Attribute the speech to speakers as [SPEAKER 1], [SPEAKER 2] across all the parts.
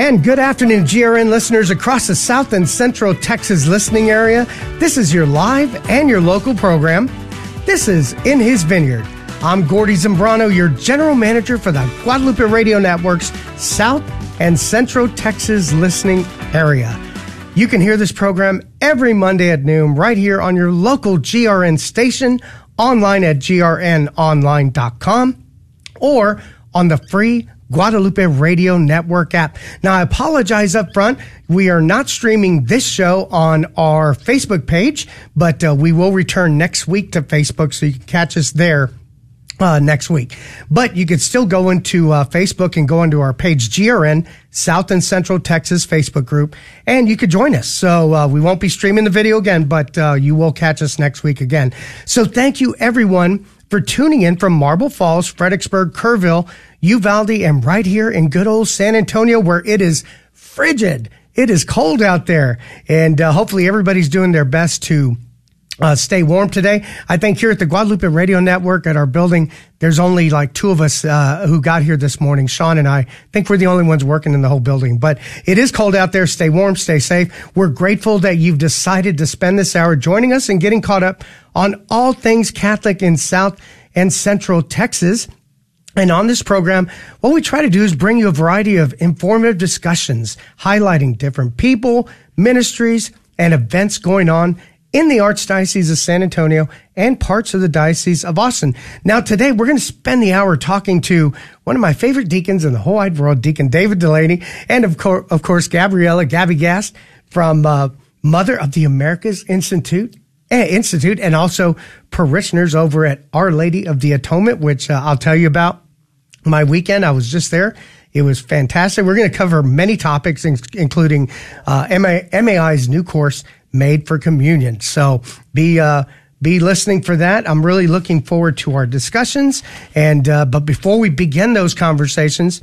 [SPEAKER 1] And good afternoon, GRN listeners across the South and Central Texas listening area. This is your live and your local program. This is In His Vineyard. I'm Gordy Zambrano, your general manager for the Guadalupe Radio Network's South and Central Texas listening area. You can hear this program every Monday at noon right here on your local GRN station, online at grnonline.com, or on the free Guadalupe Radio Network app. Now, I apologize up front. We are not streaming this show on our Facebook page, but uh, we will return next week to Facebook so you can catch us there. Uh, next week. But you could still go into uh, Facebook and go into our page, GRN, South and Central Texas Facebook group, and you could join us. So uh, we won't be streaming the video again, but uh, you will catch us next week again. So thank you, everyone, for tuning in from Marble Falls, Fredericksburg, Kerrville, Uvalde, and right here in good old San Antonio, where it is frigid. It is cold out there, and uh, hopefully everybody's doing their best to uh, stay warm today. I think here at the Guadalupe Radio Network at our building, there's only like two of us uh, who got here this morning. Sean and I, I think we're the only ones working in the whole building. But it is cold out there. Stay warm, stay safe. We're grateful that you've decided to spend this hour joining us and getting caught up on all things Catholic in South and Central Texas. And on this program, what we try to do is bring you a variety of informative discussions highlighting different people, ministries, and events going on in the Archdiocese of San Antonio and parts of the Diocese of Austin. Now, today we're going to spend the hour talking to one of my favorite deacons in the whole wide world, Deacon David Delaney, and of, course, of course, Gabriella Gabby Gast from uh, Mother of the Americas Institute. Eh, Institute and also parishioners over at Our Lady of the Atonement, which uh, I'll tell you about my weekend. I was just there. It was fantastic. We're going to cover many topics, including uh, MAI's new course, Made for Communion. So be uh, be listening for that. I'm really looking forward to our discussions. And uh, but before we begin those conversations,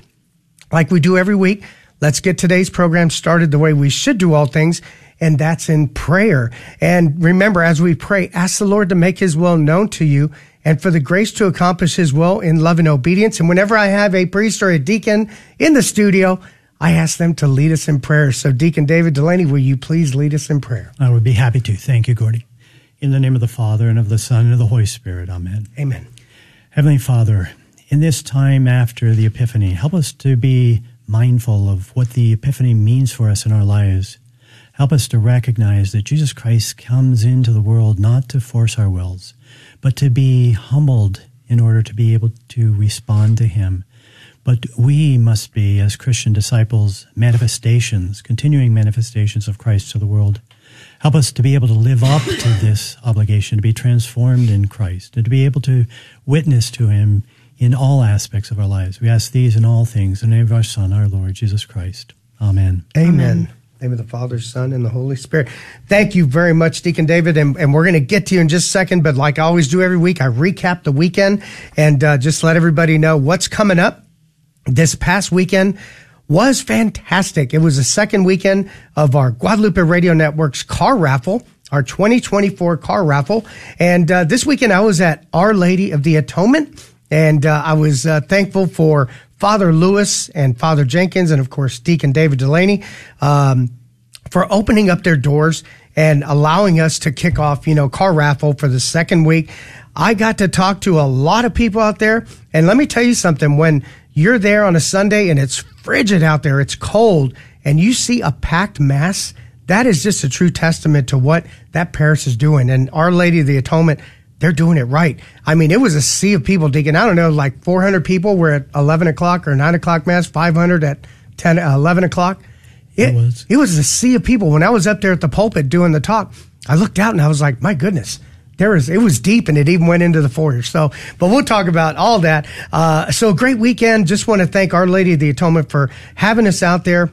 [SPEAKER 1] like we do every week, let's get today's program started the way we should do all things, and that's in prayer. And remember, as we pray, ask the Lord to make His will known to you and for the grace to accomplish his will in love and obedience. And whenever I have a priest or a deacon in the studio, I ask them to lead us in prayer. So, Deacon David Delaney, will you please lead us in prayer?
[SPEAKER 2] I would be happy to. Thank you, Gordy. In the name of the Father, and of the Son, and of the Holy Spirit. Amen.
[SPEAKER 1] Amen.
[SPEAKER 2] Heavenly Father, in this time after the Epiphany, help us to be mindful of what the Epiphany means for us in our lives. Help us to recognize that Jesus Christ comes into the world not to force our wills, but to be humbled in order to be able to respond to Him. But we must be, as Christian disciples, manifestations, continuing manifestations of Christ to the world. Help us to be able to live up to this obligation, to be transformed in Christ, and to be able to witness to Him in all aspects of our lives. We ask these in all things in the name of our Son, our Lord Jesus Christ. Amen.
[SPEAKER 1] Amen. Amen name of the Father, Son, and the Holy Spirit. Thank you very much, Deacon David. And, and we're going to get to you in just a second. But like I always do every week, I recap the weekend and uh, just let everybody know what's coming up. This past weekend was fantastic. It was the second weekend of our Guadalupe Radio Network's car raffle. Our 2024 car raffle. And uh, this weekend I was at Our Lady of the Atonement and uh, I was uh, thankful for Father Lewis and Father Jenkins, and of course Deacon David Delaney, um, for opening up their doors and allowing us to kick off, you know, car raffle for the second week. I got to talk to a lot of people out there, and let me tell you something: when you're there on a Sunday and it's frigid out there, it's cold, and you see a packed mass, that is just a true testament to what that parish is doing. And Our Lady of the Atonement they're doing it right. I mean, it was a sea of people digging. I don't know, like 400 people were at 11 o'clock or 9 o'clock mass, 500 at 10, uh, 11 o'clock. It, it, was. It was a sea of people. When I was up there at the pulpit doing the talk, I looked out and I was like, my goodness, there is, it was deep and it even went into the foyer. So, but we'll talk about all that. Uh, so great weekend. Just want to thank Our Lady of the Atonement for having us out there.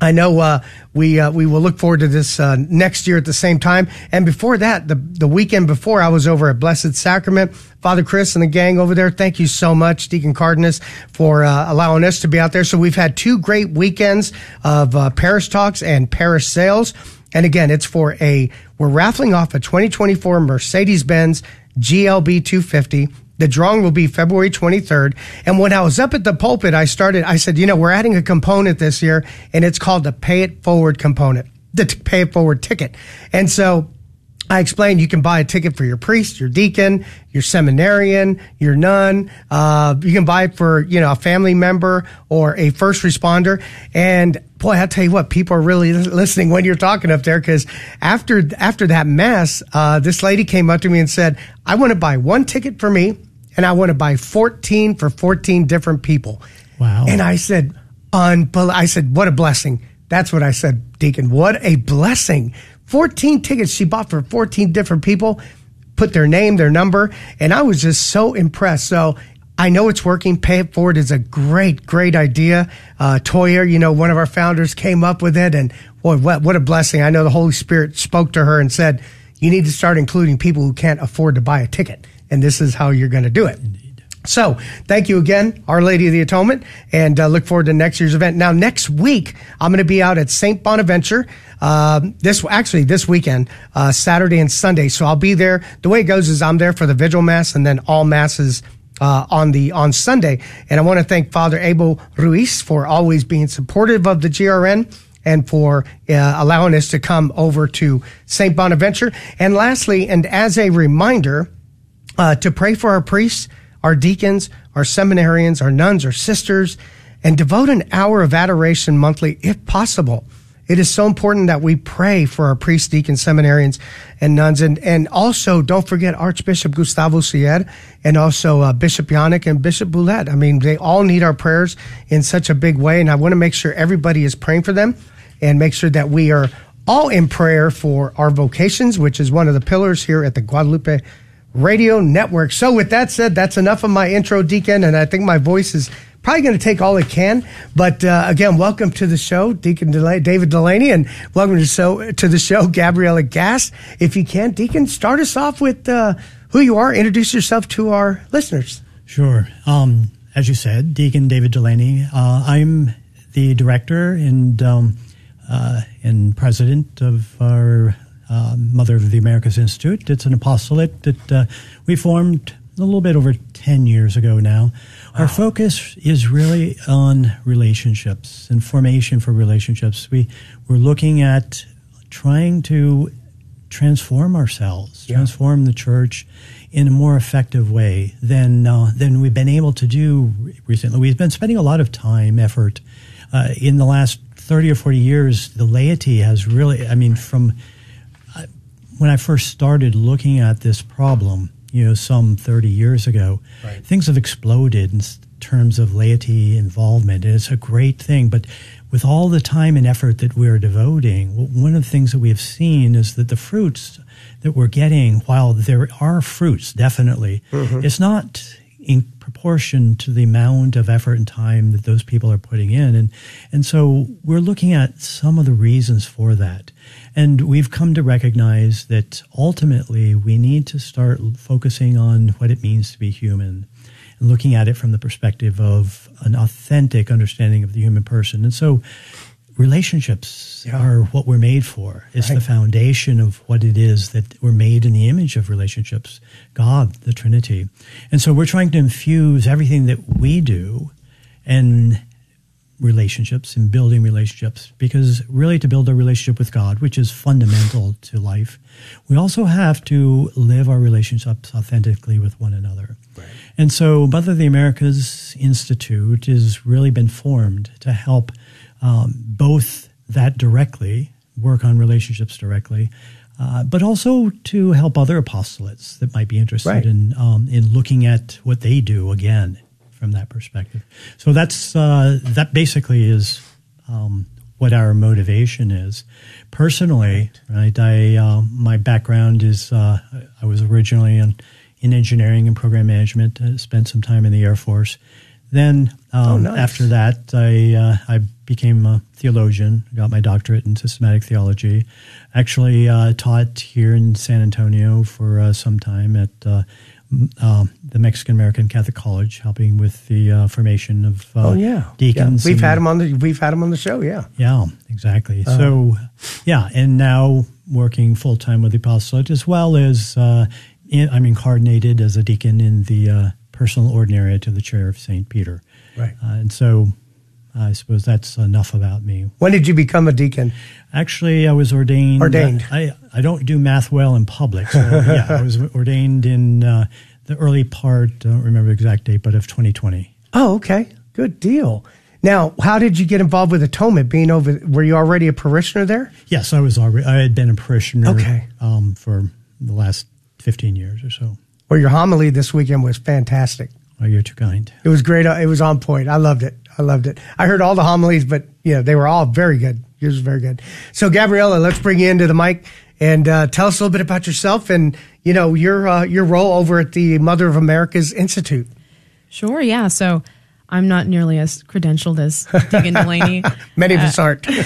[SPEAKER 1] I know uh, we uh, we will look forward to this uh, next year at the same time. And before that, the the weekend before, I was over at Blessed Sacrament. Father Chris and the gang over there, thank you so much, Deacon Cardenas, for uh, allowing us to be out there. So we've had two great weekends of uh, parish talks and parish sales. And again, it's for a we're raffling off a 2024 Mercedes Benz GLB 250 The drawing will be February 23rd. And when I was up at the pulpit, I started, I said, you know, we're adding a component this year and it's called the pay it forward component, the t- pay it forward ticket. And so I explained you can buy a ticket for your priest, your deacon, your seminarian, your nun. Uh, you can buy it for, you know, a family member or a first responder. And boy, I'll tell you what, people are really listening when you're talking up there because after, after that mess, uh, this lady came up to me and said, I want to buy one ticket for me and I want to buy 14 for 14 different people.
[SPEAKER 2] Wow.
[SPEAKER 1] And I said, unbel- I said, what a blessing. That's what I said, Deacon. What a blessing 14 tickets she bought for 14 different people, put their name, their number, and I was just so impressed. So I know it's working. Pay it forward is a great, great idea. Uh, Toya, you know, one of our founders came up with it and boy, what, what a blessing. I know the Holy Spirit spoke to her and said, you need to start including people who can't afford to buy a ticket. And this is how you're going to do it. Indeed. So thank you again, Our Lady of the Atonement, and uh, look forward to next year's event. Now, next week, I'm going to be out at St. Bonaventure. Uh, this actually this weekend, uh, Saturday and Sunday. So I'll be there. The way it goes is I'm there for the vigil mass and then all masses uh, on the on Sunday. And I want to thank Father Abel Ruiz for always being supportive of the GRN and for uh, allowing us to come over to St. Bonaventure. And lastly, and as a reminder, uh, to pray for our priests our deacons, our seminarians, our nuns, our sisters, and devote an hour of adoration monthly if possible. It is so important that we pray for our priests, deacons, seminarians, and nuns. And, and also, don't forget Archbishop Gustavo Siller and also uh, Bishop Janak and Bishop Boulette. I mean, they all need our prayers in such a big way. And I want to make sure everybody is praying for them and make sure that we are all in prayer for our vocations, which is one of the pillars here at the Guadalupe Radio Network. So, with that said, that's enough of my intro, Deacon, and I think my voice is probably going to take all it can. But uh, again, welcome to the show, Deacon Del- David Delaney, and welcome to the show, to the show Gabriella Gass. If you can, Deacon, start us off with uh, who you are. Introduce yourself to our listeners.
[SPEAKER 2] Sure. Um, as you said, Deacon David Delaney. Uh, I'm the director and um, uh, and president of our Mother of the Americas Institute. It's an apostolate that uh, we formed a little bit over 10 years ago now. Wow. Our focus is really on relationships and formation for relationships. We, we're looking at trying to transform ourselves, yeah. transform the church in a more effective way than uh, than we've been able to do recently. We've been spending a lot of time, effort uh, in the last thirty or forty years. The laity has really, I mean, from when I first started looking at this problem, you know, some 30 years ago, right. things have exploded in terms of laity involvement. And it's a great thing. But with all the time and effort that we're devoting, one of the things that we have seen is that the fruits that we're getting, while there are fruits, definitely, mm-hmm. it's not in proportion to the amount of effort and time that those people are putting in. And, and so we're looking at some of the reasons for that. And we've come to recognize that ultimately we need to start focusing on what it means to be human and looking at it from the perspective of an authentic understanding of the human person. And so relationships yeah. are what we're made for. It's right. the foundation of what it is that we're made in the image of relationships, God, the Trinity. And so we're trying to infuse everything that we do and relationships and building relationships because really to build a relationship with God, which is fundamental to life, we also have to live our relationships authentically with one another. Right. And so Mother of the Americas Institute has really been formed to help um, both that directly, work on relationships directly, uh, but also to help other apostolates that might be interested right. in um, in looking at what they do again from that perspective. So that's uh, that basically is um, what our motivation is. Personally, right, I uh, my background is uh, I was originally in, in engineering and program management. I spent some time in the Air Force. Then um, oh, nice. after that, I uh, I became a theologian, got my doctorate in systematic theology. Actually, uh, taught here in San Antonio for uh, some time at uh, uh, the Mexican American Catholic College, helping with the uh, formation of
[SPEAKER 1] oh yeah
[SPEAKER 2] deacons.
[SPEAKER 1] Yeah. We've and, had him on the we've had him on the show. Yeah,
[SPEAKER 2] yeah, exactly. so yeah, and now working full time with the apostolate as well as in, I'm incardinated as a deacon in the uh, personal ordinariate of the chair of St. Peter.
[SPEAKER 1] Right.
[SPEAKER 2] Uh, and so I suppose that's enough about me.
[SPEAKER 1] When did you become a deacon?
[SPEAKER 2] Actually, I was ordained.
[SPEAKER 1] Ordained.
[SPEAKER 2] Uh, I, I don't do math well in public. So, yeah, I was ordained in uh, the early part, I don't remember the exact date, but of 2020.
[SPEAKER 1] Oh, okay. Good deal. Now, how did you get involved with atonement? Being over, were you already a parishioner there?
[SPEAKER 2] Yes, I was already. I had been a parishioner
[SPEAKER 1] Okay.
[SPEAKER 2] um, for the last 15 years or so.
[SPEAKER 1] Well, your homily this weekend was fantastic.
[SPEAKER 2] Oh, you're too kind.
[SPEAKER 1] It was great. It was on point. I loved it. I loved it. I heard all the homilies, but you know they were all very good. Yours was very good. So, Gabriella, let's bring you into the mic and uh, tell us a little bit about yourself and you know your uh, your role over at the Mother of America's Institute.
[SPEAKER 3] Sure, yeah. So I'm not nearly as credentialed as Deacon Delaney.
[SPEAKER 1] Many of us aren't.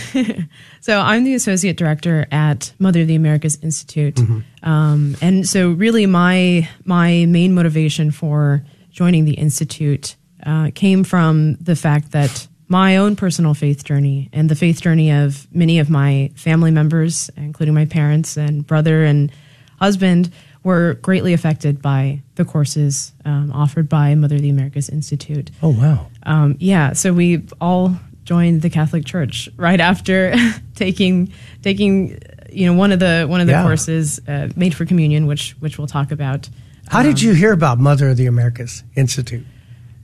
[SPEAKER 3] So I'm the associate director at Mother of the Americas Institute, um, and so really my my main motivation for joining the institute uh, came from the fact that my own personal faith journey and the faith journey of many of my family members, including my parents and brother and husband, were greatly affected by the courses um, offered by Mother of the Americas Institute.
[SPEAKER 1] oh wow!
[SPEAKER 3] Um, yeah, so we all joined the Catholic Church right after taking taking you know one of the one of the
[SPEAKER 1] Yeah.
[SPEAKER 3] courses uh, made for communion, which which we'll talk about.
[SPEAKER 1] How did you hear about Mother of the Americas Institute?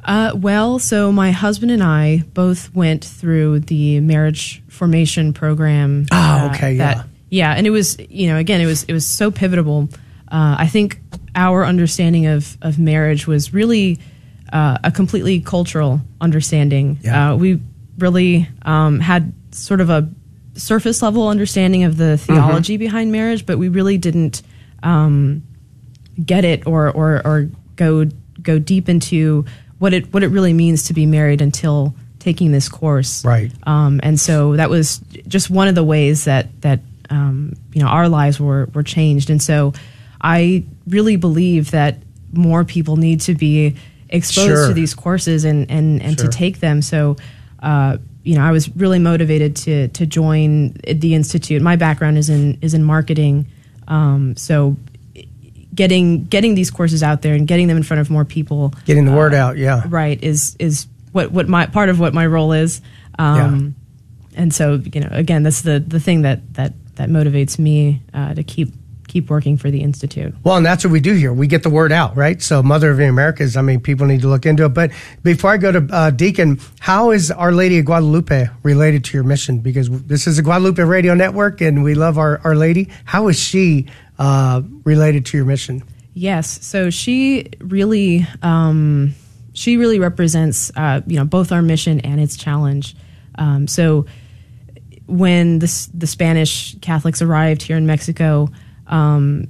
[SPEAKER 3] Uh, well, so my husband and I both went through the marriage formation program.
[SPEAKER 1] Ah,
[SPEAKER 3] uh,
[SPEAKER 1] okay,
[SPEAKER 3] that-
[SPEAKER 1] yeah.
[SPEAKER 3] yeah, and it was you know again it was it was so pivotal. Uh, I think our understanding of of marriage was really uh, a completely cultural understanding.
[SPEAKER 1] Yeah.
[SPEAKER 3] Uh, we really um, had sort of a surface level understanding of the theology behind marriage, but we really didn't um, get it or, or or go go deep into what it what it really means to be married until taking this course.
[SPEAKER 1] Right.
[SPEAKER 3] Um, and so that was just one of the ways that that um, you know our lives were were changed. And so I really believe that more people need to be exposed
[SPEAKER 1] Sure.
[SPEAKER 3] to these courses and and and
[SPEAKER 1] Sure.
[SPEAKER 3] to take them. So. Uh, you know, I was really motivated to to join the institute. My background is in is in marketing, um, so getting getting these courses out there and getting them in front of more people
[SPEAKER 1] Getting the word out, yeah.
[SPEAKER 3] right is is what what my part of what my role is um and so you know again that's the the thing that that that motivates me uh, to keep keep working for the institute
[SPEAKER 1] Well, and that's what we do here. We get the word out, right? So, Mother of the Americas, I mean, people need to look into it. But before I go to uh, Deacon, how is Our Lady of Guadalupe related to your mission? Because this is a Guadalupe radio network and we love Our, Our Lady. How is she uh, related to your mission?
[SPEAKER 3] Yes. So she really, um, she really represents, uh, you know, both our mission and its challenge. Um, so when the, the Spanish Catholics arrived here in Mexico, um,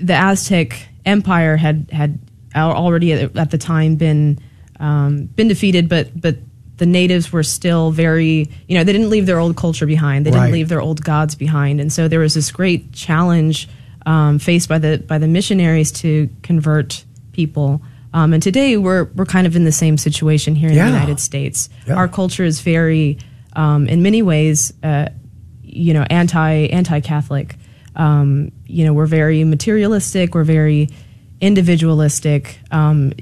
[SPEAKER 3] the Aztec Empire had had already at, the time been um, been defeated, but but the natives were still very, you know, they didn't leave their old culture behind. They
[SPEAKER 1] Right.
[SPEAKER 3] didn't leave their old gods behind, and so there was this great challenge um, faced by the by the missionaries to convert people. Um, and today we're we're kind of in the same situation here in
[SPEAKER 1] Yeah.
[SPEAKER 3] the United States.
[SPEAKER 1] Yeah.
[SPEAKER 3] Our culture is very, um, in many ways, uh, you know, anti anti Catholic. Um, you know, we're very materialistic. We're very individualistic, um,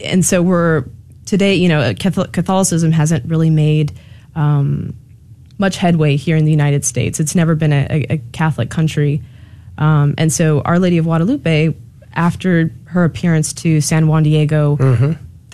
[SPEAKER 3] and so we're today. You know, Catholicism hasn't really made um, much headway here in the United States. It's never been a, a, Catholic country, um, and so Our Lady of Guadalupe, after her appearance to San Juan Diego.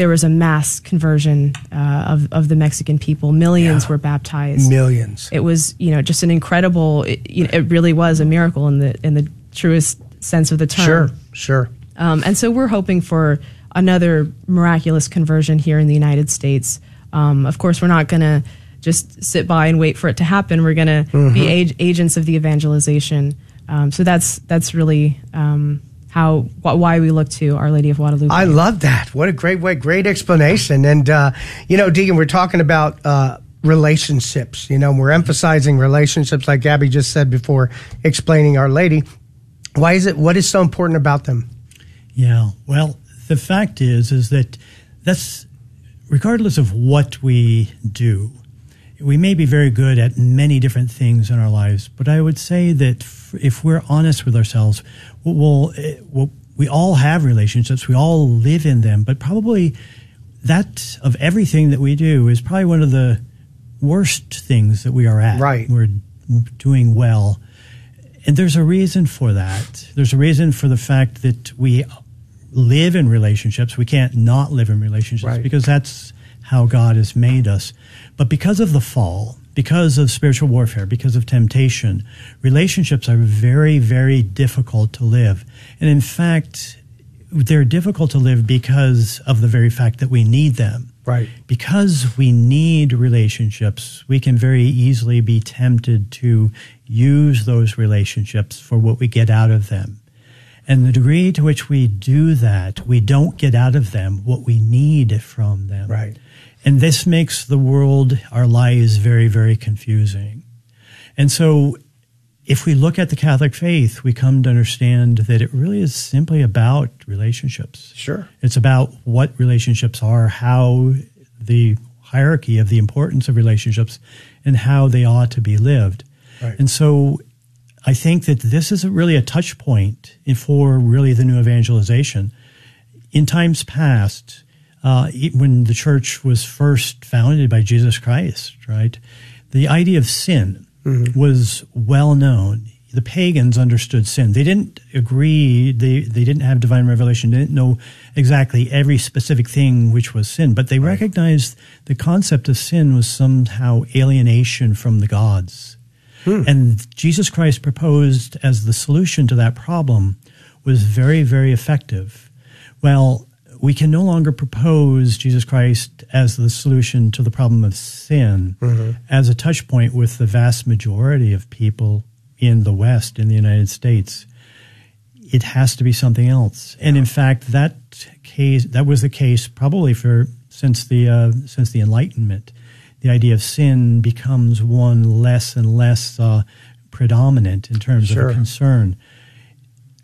[SPEAKER 3] There was a mass conversion uh, of of the Mexican people. Millions
[SPEAKER 1] Yeah.
[SPEAKER 3] were baptized
[SPEAKER 1] Millions.
[SPEAKER 3] it was you know just an incredible it, it really was a miracle in the in the truest sense of the term
[SPEAKER 1] Sure, sure.
[SPEAKER 3] um, and so we're hoping for another miraculous conversion here in the united states um, of course we're not going to just sit by and wait for it to happen we're going to
[SPEAKER 1] Mm-hmm.
[SPEAKER 3] be ag- agents of the evangelization um, so that's that's really um, how wh- why we look to our lady of guadalupe
[SPEAKER 1] I love that. What a great way, great explanation. And, uh, you know, Deacon, we're talking about uh, relationships. You know, we're emphasizing relationships, like Gabby just said before explaining Our Lady. Why is it, what is so important about them?
[SPEAKER 2] Yeah. Well, the fact is, is that that's regardless of what we do, we may be very good at many different things in our lives, but I would say that if we're honest with ourselves, will, eh, what we all have relationships, we all live in them, but probably that of everything that we do is probably one of the worst things that we are at.
[SPEAKER 1] Right.
[SPEAKER 2] We're doing well. And there's a reason for that. There's a reason for the fact that we live in relationships. We can't not live in relationships
[SPEAKER 1] Right.
[SPEAKER 2] because that's how God has made us. But because of the fall, because of spiritual warfare, because of temptation, relationships are very, very difficult to live. And in fact, they're difficult to live because of the very fact that we need them.
[SPEAKER 1] Right.
[SPEAKER 2] Because we need relationships, we can very easily be tempted to use those relationships for what we get out of them. And the degree to which we do that, we don't get out of them what we need from them.
[SPEAKER 1] Right.
[SPEAKER 2] And this makes the world, our lives, very, very confusing. And so, if we look at the Catholic faith, we come to understand that it really is simply about relationships.
[SPEAKER 1] Sure.
[SPEAKER 2] It's about what relationships are, how the hierarchy of the importance of relationships, and how they ought to be lived.
[SPEAKER 1] Right.
[SPEAKER 2] And so I think that this is a really a touch point in- for really the new evangelization. In times past, uh, when the church was first founded by Jesus Christ, right, the idea of sin was well known. The pagans understood sin. They didn't agree. They they didn't have divine revelation. They didn't know exactly every specific thing which was sin, but they recognized the concept of sin was somehow alienation from the gods. And Jesus Christ proposed as the solution to that problem was very, very effective. Well, we can no longer propose Jesus Christ as the solution to the problem of sin as a touch point with the vast majority of people in the West, in the United States. It has to be something else. And in fact, that case, that was the case probably for since the, uh, since the Enlightenment the idea of sin becomes one less and less uh, predominant in terms
[SPEAKER 1] Sure.
[SPEAKER 2] of a concern.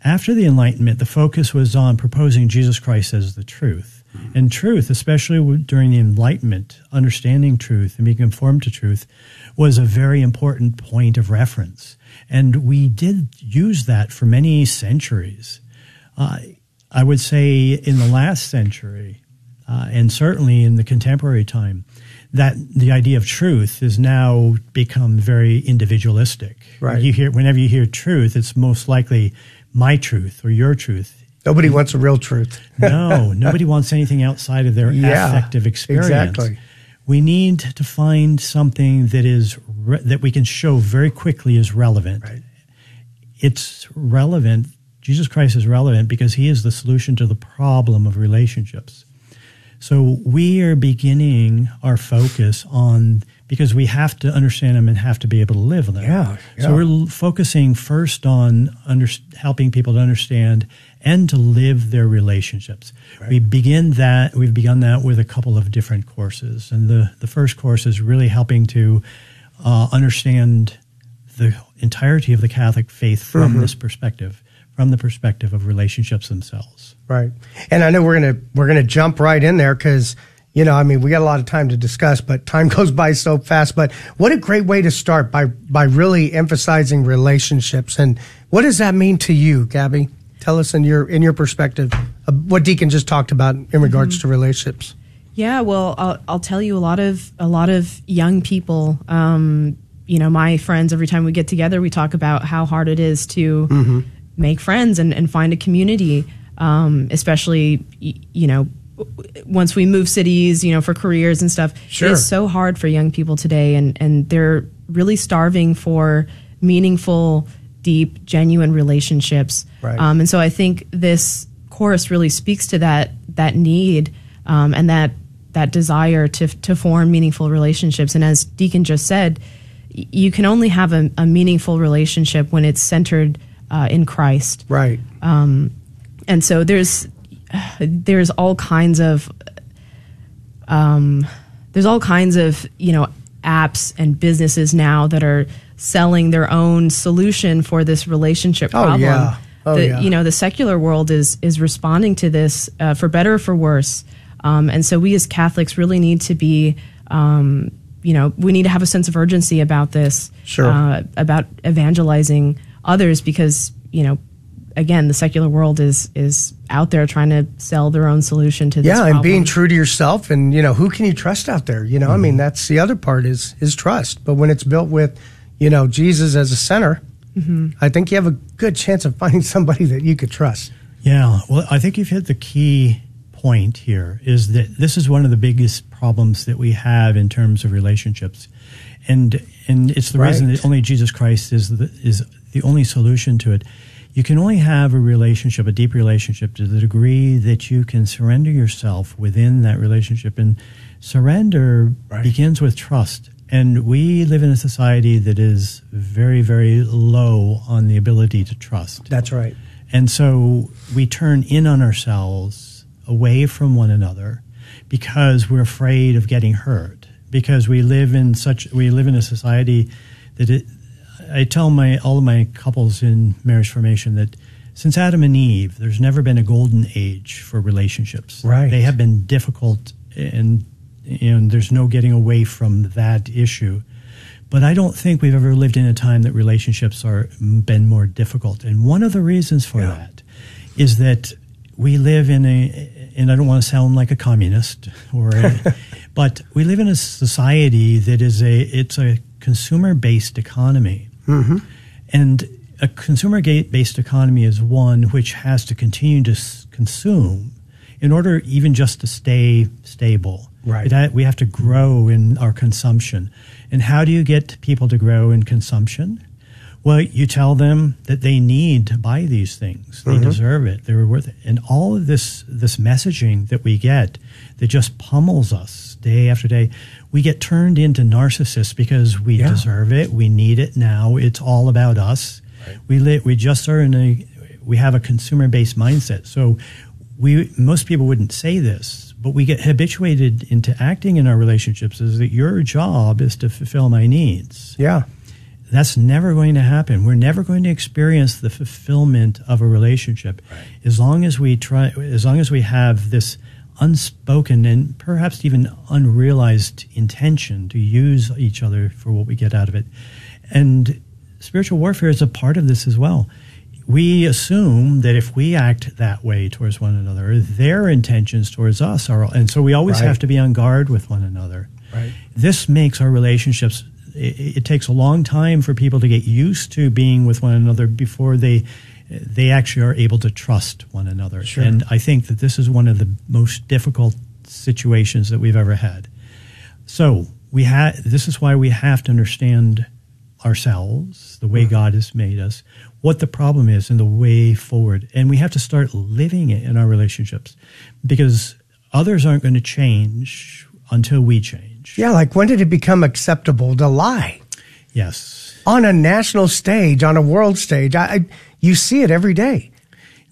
[SPEAKER 2] After the Enlightenment, the focus was on proposing Jesus Christ as the truth. And truth, especially during the Enlightenment, understanding truth and being conformed to truth was a very important point of reference. And we did use that for many centuries. Uh, I would say in the last century, uh, and certainly in the contemporary time, that the idea of truth has now become very individualistic.
[SPEAKER 1] Right.
[SPEAKER 2] You hear whenever you hear truth, it's most likely my truth or your truth.
[SPEAKER 1] Nobody wants a real truth.
[SPEAKER 2] No, nobody wants anything outside of their
[SPEAKER 1] Yeah,
[SPEAKER 2] affective experience.
[SPEAKER 1] exactly.
[SPEAKER 2] We need to find something that is re- that we can show very quickly is relevant.
[SPEAKER 1] Right.
[SPEAKER 2] It's relevant. Jesus Christ is relevant because he is the solution to the problem of relationships. So we are beginning our focus on because we have to understand them and have to be able to live them.
[SPEAKER 1] Yeah, yeah.
[SPEAKER 2] So we're focusing first on under, helping people to understand and to live their relationships. We begin that we've begun that with a couple of different courses, and the the first course is really helping to uh, understand the entirety of the Catholic faith from
[SPEAKER 1] Mm-hmm.
[SPEAKER 2] this perspective, from the perspective of relationships themselves.
[SPEAKER 1] Right. And I know we're gonna we're gonna jump right in there because you know I mean we got a lot of time to discuss, but time goes by so fast. But what a great way to start by by really emphasizing relationships. And what does that mean to you, Gabby? Tell us in your in your perspective uh, what Deacon just talked about in regards to relationships.
[SPEAKER 3] Yeah, well, I'll, I'll tell you a lot of a lot of young people. Um, you know, my friends. Every time we get together, we talk about how hard it is to make friends and, and find a community. Um, especially, you know, once we move cities, you know, for careers and stuff.
[SPEAKER 1] Sure.
[SPEAKER 3] It's so hard for young people today, and and they're really starving for meaningful, deep, genuine relationships.
[SPEAKER 1] Right.
[SPEAKER 3] Um, and so I think this course really speaks to that that need um, and that that desire to to form meaningful relationships. And as Deacon just said, you can only have a, a meaningful relationship when it's centered uh, in Christ.
[SPEAKER 1] Right.
[SPEAKER 3] And so there's there's all kinds of um, there's all kinds of you know apps and businesses now that are selling their own solution for this relationship problem.
[SPEAKER 1] Oh,
[SPEAKER 3] problem.
[SPEAKER 1] yeah. Oh,
[SPEAKER 3] the,
[SPEAKER 1] yeah.
[SPEAKER 3] You know the secular world is is responding to this uh, for better or for worse, um, and so we as Catholics really need to be. Um, you know, we need to have a sense of urgency about this,
[SPEAKER 1] Sure.
[SPEAKER 3] uh, about evangelizing others, because you know again, the secular world is is out there trying to sell their own solution to this.
[SPEAKER 1] Yeah, and
[SPEAKER 3] problem.
[SPEAKER 1] being true to yourself, and you know who can you trust out there? You know, I mean mm-hmm. that's the other part is is trust. But when it's built with, you know, Jesus as a center, mm-hmm. I think you have a good chance of finding somebody that you could trust.
[SPEAKER 2] Yeah, well, I think you've hit the key point here is that this is one of the biggest problems that we have in terms of relationships. And and it's the reason that only Jesus Christ is the, is the only solution to it. You can only have a relationship, a deep relationship, to the degree that you can surrender yourself within that relationship. And surrender
[SPEAKER 1] Right.
[SPEAKER 2] begins with trust. And we live in a society that is very, very low on the ability to trust.
[SPEAKER 1] That's right.
[SPEAKER 2] And so we turn in on ourselves away from one another because we're afraid of getting hurt. Because we live in such we live in a society that it, I tell my all of my couples in marriage formation that since Adam and Eve, there's never been a golden age for relationships.
[SPEAKER 1] Right.
[SPEAKER 2] They have been difficult and and there's no getting away from that issue. But I don't think we've ever lived in a time that relationships are mm, been more difficult. And one of the reasons for
[SPEAKER 1] Yeah.
[SPEAKER 2] that is that we live in a and I don't want to sound like a communist or a, but we live in a society that is a it's a consumer based economy. Mm-hmm. And a consumer based economy is one which has to continue to s- consume in order even just to stay stable.
[SPEAKER 1] Right.
[SPEAKER 2] It ha- we have to grow in our consumption. And how do you get people to grow in consumption? Well, you tell them that they need to buy these things. They mm-hmm. deserve it. They're worth it. And all of this this messaging that we get that just pummels us day after day, we get turned into narcissists because we
[SPEAKER 1] Yeah.
[SPEAKER 2] deserve it. We need it now. It's all about us. We li- we just are in a we have a consumer based mindset. So we most people wouldn't say this, but we get habituated into acting in our relationships is that your job is to fulfill my needs.
[SPEAKER 1] Yeah.
[SPEAKER 2] That's never going to happen. We're never going to experience the fulfillment of a relationship as long as we try as long as we have this unspoken and perhaps even unrealized intention to use each other for what we get out of it. And spiritual warfare is a part of this as well. We assume that if we act that way towards one another, their intentions towards us are, and so we always
[SPEAKER 1] Right.
[SPEAKER 2] have to be on guard with one another.
[SPEAKER 1] Right.
[SPEAKER 2] This makes our relationships. It, it takes a long time for people to get used to being with one another before they they actually are able to trust one another.
[SPEAKER 1] Sure.
[SPEAKER 2] And I think that this is one of the most difficult situations that we've ever had. So we ha- This is why we have to understand ourselves, the way God has made us, what the problem is, and the way forward. And we have to start living it in our relationships, because others aren't going to change until we change.
[SPEAKER 1] Yeah. Like when did it become acceptable to lie
[SPEAKER 2] Yes,
[SPEAKER 1] on a national stage, on a world stage? I, I you see it every day.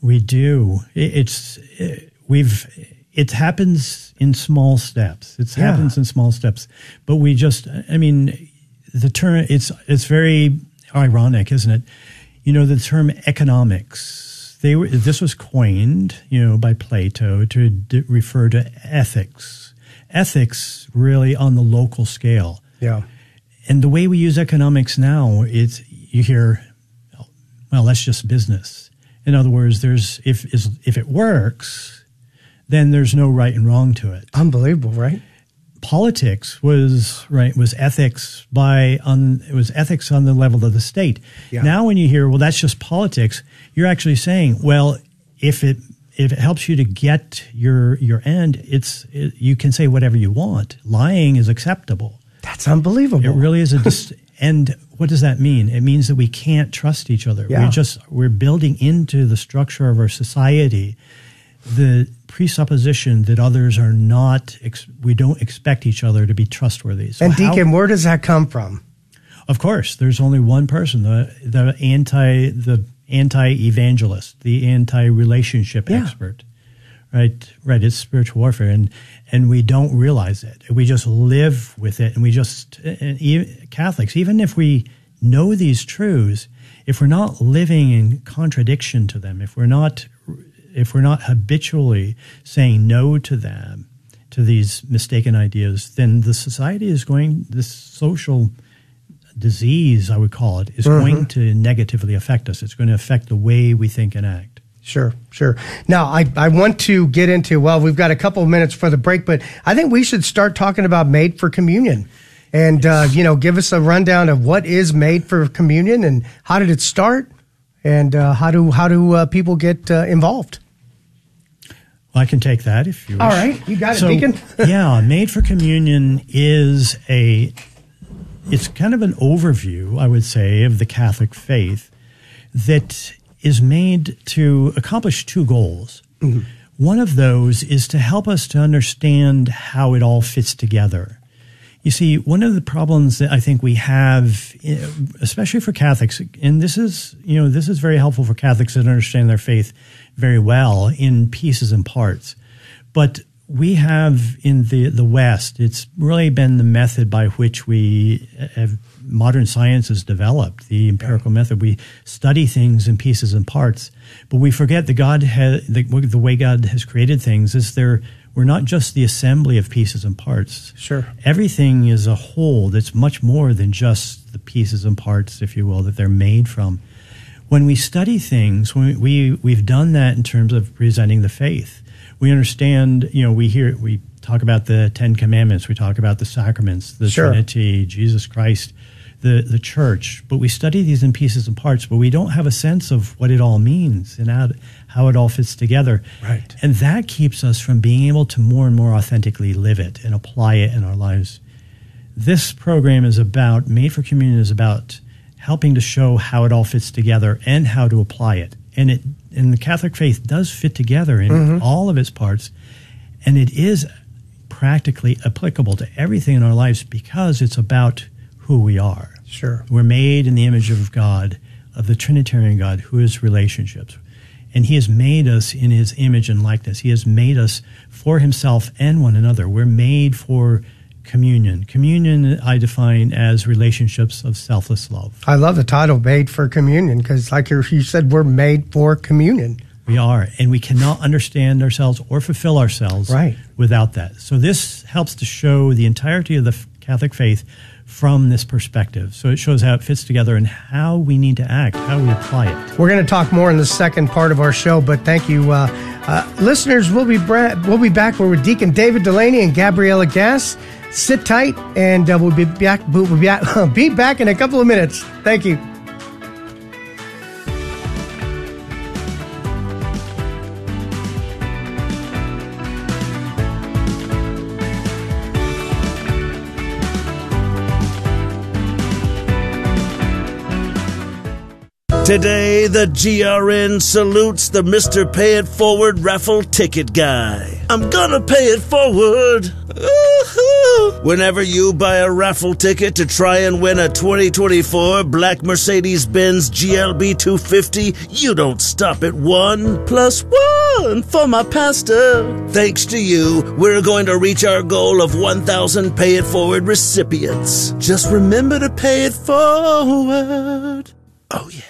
[SPEAKER 2] we do. It's it, we've. It happens in small steps. It
[SPEAKER 1] Yeah.
[SPEAKER 2] happens in small steps, but we just. I mean, the term. It's it's very ironic, isn't it? You know, the term economics. They were. This was coined, you know, by Plato to d- refer to ethics. Ethics, really, on the local scale.
[SPEAKER 1] Yeah.
[SPEAKER 2] And the way we use economics now, it's you hear, well, that's just business. In other words, there's if is if it works, then there's no right and wrong to it.
[SPEAKER 1] Unbelievable, right?
[SPEAKER 2] Politics was right was ethics by on it was ethics on the level of the state.
[SPEAKER 1] Yeah.
[SPEAKER 2] Now, when you hear, well, that's just politics, you're actually saying, well, if it if it helps you to get your your end, it's it, you can say whatever you want. Lying is acceptable.
[SPEAKER 1] That's unbelievable.
[SPEAKER 2] It really is a dis- and what does that mean? It means that we can't trust each other.
[SPEAKER 1] Yeah.
[SPEAKER 2] We're just we're building into the structure of our society the presupposition that others are not ex- we don't expect each other to be trustworthy. So
[SPEAKER 1] and
[SPEAKER 2] how-
[SPEAKER 1] Deacon, where does that come from?
[SPEAKER 2] of course, there's only one person, the the anti the anti evangelist, the anti relationship
[SPEAKER 1] Yeah.
[SPEAKER 2] expert. Right, right. It's spiritual warfare, and and we don't realize it. We just live with it, and we just and e- Catholics, even if we know these truths, if we're not living in contradiction to them, if we're not if we're not habitually saying no to them, to these mistaken ideas, then the society is going, this social disease, I would call it, is
[SPEAKER 1] Mm-hmm.
[SPEAKER 2] going to negatively affect us. It's going to affect the way we think and act.
[SPEAKER 1] Sure, sure. Now, I, I want to get into, well, we've got a couple of minutes for the break, but I think we should start talking about Made for Communion. And, uh, you know, give us a rundown of what is Made for Communion and how did it start and uh, how do, how do uh, people get uh, involved?
[SPEAKER 2] Well, I can take that if you wish.
[SPEAKER 1] All right, you got it,
[SPEAKER 2] so,
[SPEAKER 1] Deacon.
[SPEAKER 2] yeah, Made for Communion is a it's kind of an overview, I would say, of the Catholic faith that is made to accomplish two goals. One of those is to help us to understand how it all fits together. You see, one of the problems that I think we have, eh, especially for Catholics, and this is, you know, this is very helpful for Catholics that understand their faith very well in pieces and parts. But we have in the, the West, it's really been the method by which we have modern science has developed, the empirical method. We study things in pieces and parts, but we forget that God has, the, the way God has created things is there, we're not just the assembly of pieces and parts.
[SPEAKER 1] Sure.
[SPEAKER 2] Everything is a whole that's much more than just the pieces and parts, if you will, that they're made from. When we study things, when we, we've done that in terms of presenting the faith. We understand, you know, we hear, we talk about the Ten Commandments, we talk about the sacraments, the
[SPEAKER 1] Sure.
[SPEAKER 2] Trinity, Jesus Christ, the, the church, but we study these in pieces and parts, but we don't have a sense of what it all means and how, how it all fits together.
[SPEAKER 1] Right.
[SPEAKER 2] And that keeps us from being able to more and more authentically live it and apply it in our lives. This program is about, Made for Communion is about helping to show how it all fits together and how to apply it. And it and the Catholic faith does fit together in mm-hmm. all of its parts, and it is practically applicable to everything in our lives because it's about who we are.
[SPEAKER 1] Sure.
[SPEAKER 2] We're made in the image of God, of the Trinitarian God, who is relationships. And He has made us in His image and likeness. He has made us for Himself and one another. We're made for communion. Communion, I define as relationships of selfless love.
[SPEAKER 1] I love the title, Made for Communion, because, like you said, we're made for communion.
[SPEAKER 2] We are, and we cannot understand ourselves or fulfill ourselves
[SPEAKER 1] Right.
[SPEAKER 2] without that. So this helps to show the entirety of the Catholic faith from this perspective. So it shows how it fits together and how we need to act, how we apply it.
[SPEAKER 1] We're going to talk more in the second part of our show, but thank you, uh, uh, listeners. We'll be bra- we'll be back. We're with Deacon David Delaney and Gabriella Gass. Sit tight, and uh, we'll be back. We'll be back, be back in a couple of minutes. Thank you.
[SPEAKER 4] Today, the GRN salutes the Mr. Pay It Forward raffle ticket guy. I'm gonna pay it forward. Whenever you buy a raffle ticket to try and win a 2024 black Mercedes Benz GLB 250, you don't stop at one plus one for my pastor. Thanks to you, we're going to reach our goal of 1,000 Pay It Forward recipients. Just remember to pay it forward. Oh, yeah.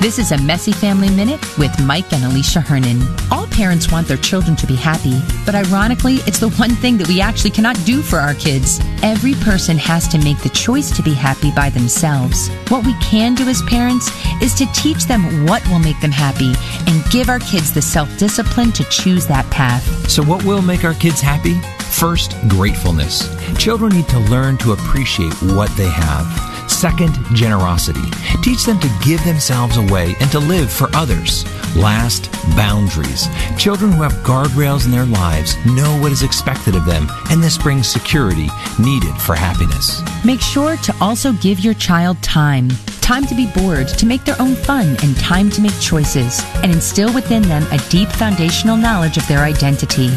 [SPEAKER 5] This is a Messy Family Minute with Mike and Alicia Hernon. All parents want their children to be happy, but ironically, it's the one thing that we actually cannot do for our kids. Every person has to make the choice to be happy by themselves. What we can do as parents is to teach them what will make them happy and give our kids the self discipline to choose that path.
[SPEAKER 6] So, what will make our kids happy? First, gratefulness. Children need to learn to appreciate what they have. Second, generosity. Teach them to give themselves away and to live for others. Last, boundaries. Children who have guardrails in their lives know what is expected of them, and this brings security needed for happiness.
[SPEAKER 5] Make sure to also give your child time. Time to be bored, to make their own fun, and time to make choices. And instill within them a deep foundational knowledge of their identity,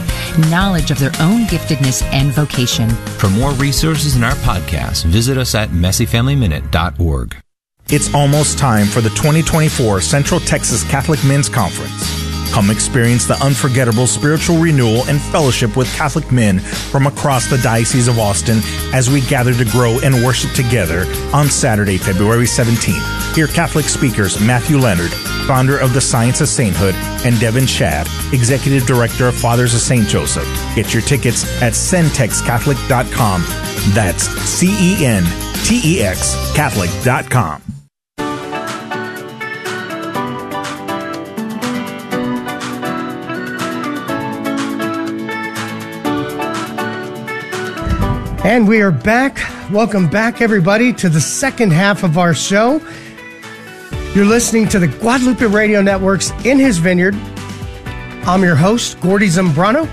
[SPEAKER 5] knowledge of their own giftedness and vocation.
[SPEAKER 6] For more resources in our podcast, visit us at messyfamilyminute.org.
[SPEAKER 7] It's almost time for the 2024 Central Texas Catholic Men's Conference. Come experience the unforgettable spiritual renewal and fellowship with Catholic men from across the Diocese of Austin as we gather to grow and worship together on Saturday, February 17th. Hear Catholic speakers Matthew Leonard, founder of the Science of Sainthood, and Devin Schadt, Executive Director of Fathers of St. Joseph. Get your tickets at centexcatholic.com. That's C E N T E X Catholic.com.
[SPEAKER 1] And we are back. Welcome back, everybody, to the second half of our show. You're listening to the Guadalupe Radio Network's In His Vineyard. I'm your host, Gordy Zambrano,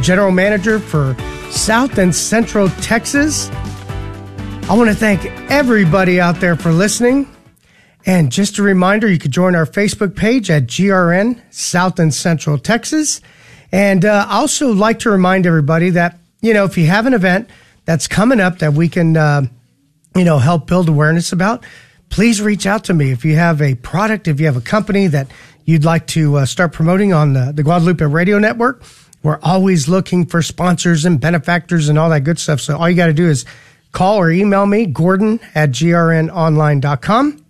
[SPEAKER 1] General Manager for South and Central Texas. I want to thank everybody out there for listening. And just a reminder, you could join our Facebook page at GRN South and Central Texas. And uh, I also like to remind everybody that, you know, if you have an event that's coming up that we can, uh, you know, help build awareness about, please reach out to me. If you have a product, if you have a company that you'd like to uh, start promoting on the, the Guadalupe Radio Network, we're always looking for sponsors and benefactors and all that good stuff. So all you got to do is call or email me, Gordon at grnonline.com.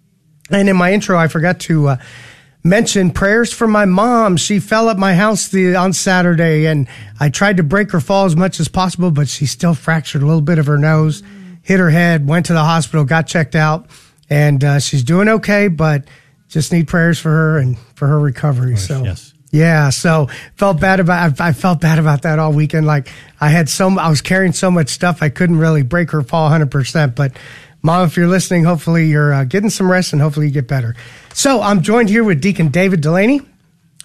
[SPEAKER 1] And in my intro, I forgot to uh, mention prayers for my mom. She fell at my house the, on Saturday, and I tried to break her fall as much as possible, but she still fractured a little bit of her nose, hit her head, went to the hospital, got checked out, and uh, she's doing okay, but just need prayers for her and for her recovery.
[SPEAKER 2] course,
[SPEAKER 1] so
[SPEAKER 2] yes.
[SPEAKER 1] yeah, so felt bad about. I, I felt bad about that all weekend. Like I had so, I was carrying so much stuff, I couldn't really break her fall 100. percent But mom, if you're listening, hopefully you're uh, getting some rest and hopefully you get better. So I'm joined here with Deacon David Delaney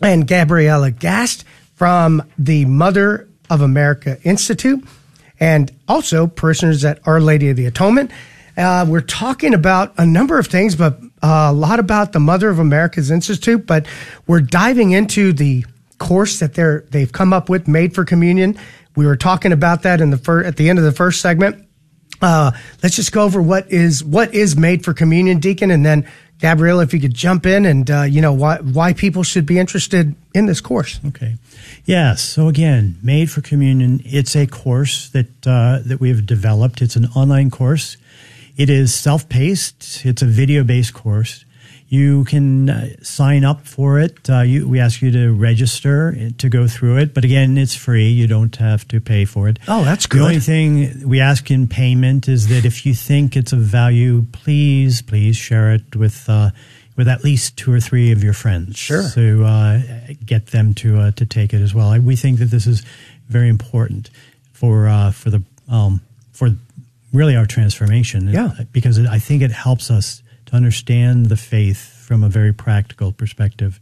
[SPEAKER 1] and Gabriella Gast from the Mother of America Institute, and also parishioners at Our Lady of the Atonement. Uh, we're talking about a number of things, but uh, a lot about the Mother of America's Institute. But we're diving into the course that they're they've come up with, made for communion. We were talking about that in the fir- at the end of the first segment. Uh, let's just go over what is what is made for communion, Deacon, and then Gabriella, if you could jump in and uh, you know why why people should be interested in this course.
[SPEAKER 2] Okay. Yes. So again, Made for Communion, it's a course that uh, that we have developed. It's an online course. It is self-paced. It's a video-based course. You can uh, sign up for it. Uh, you, we ask you to register to go through it, but again, it's free. You don't have to pay for it.
[SPEAKER 1] Oh, that's good.
[SPEAKER 2] The only thing we ask in payment is that if you think it's of value, please, please share it with uh, with at least two or three of your friends.
[SPEAKER 1] Sure.
[SPEAKER 2] To uh, get them to uh, to take it as well. I, we think that this is very important for uh, for the um, for really our transformation.
[SPEAKER 1] Yeah.
[SPEAKER 2] Because it, I think it helps us to understand the faith from a very practical perspective.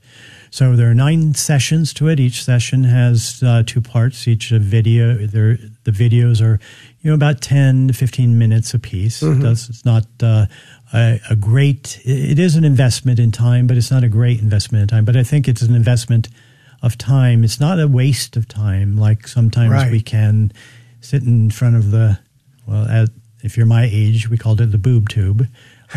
[SPEAKER 2] So there are nine sessions to it. Each session has uh, two parts. Each video. The videos are, you know, about ten to fifteen minutes a piece. It does, it's not uh, a, a great. It is an investment in time, but it's not a great investment in time. But I think it's an investment of time. It's not a waste of time like sometimes
[SPEAKER 1] Right.
[SPEAKER 2] we can sit in front of the. Well, as, if you're my age, we called it the boob tube.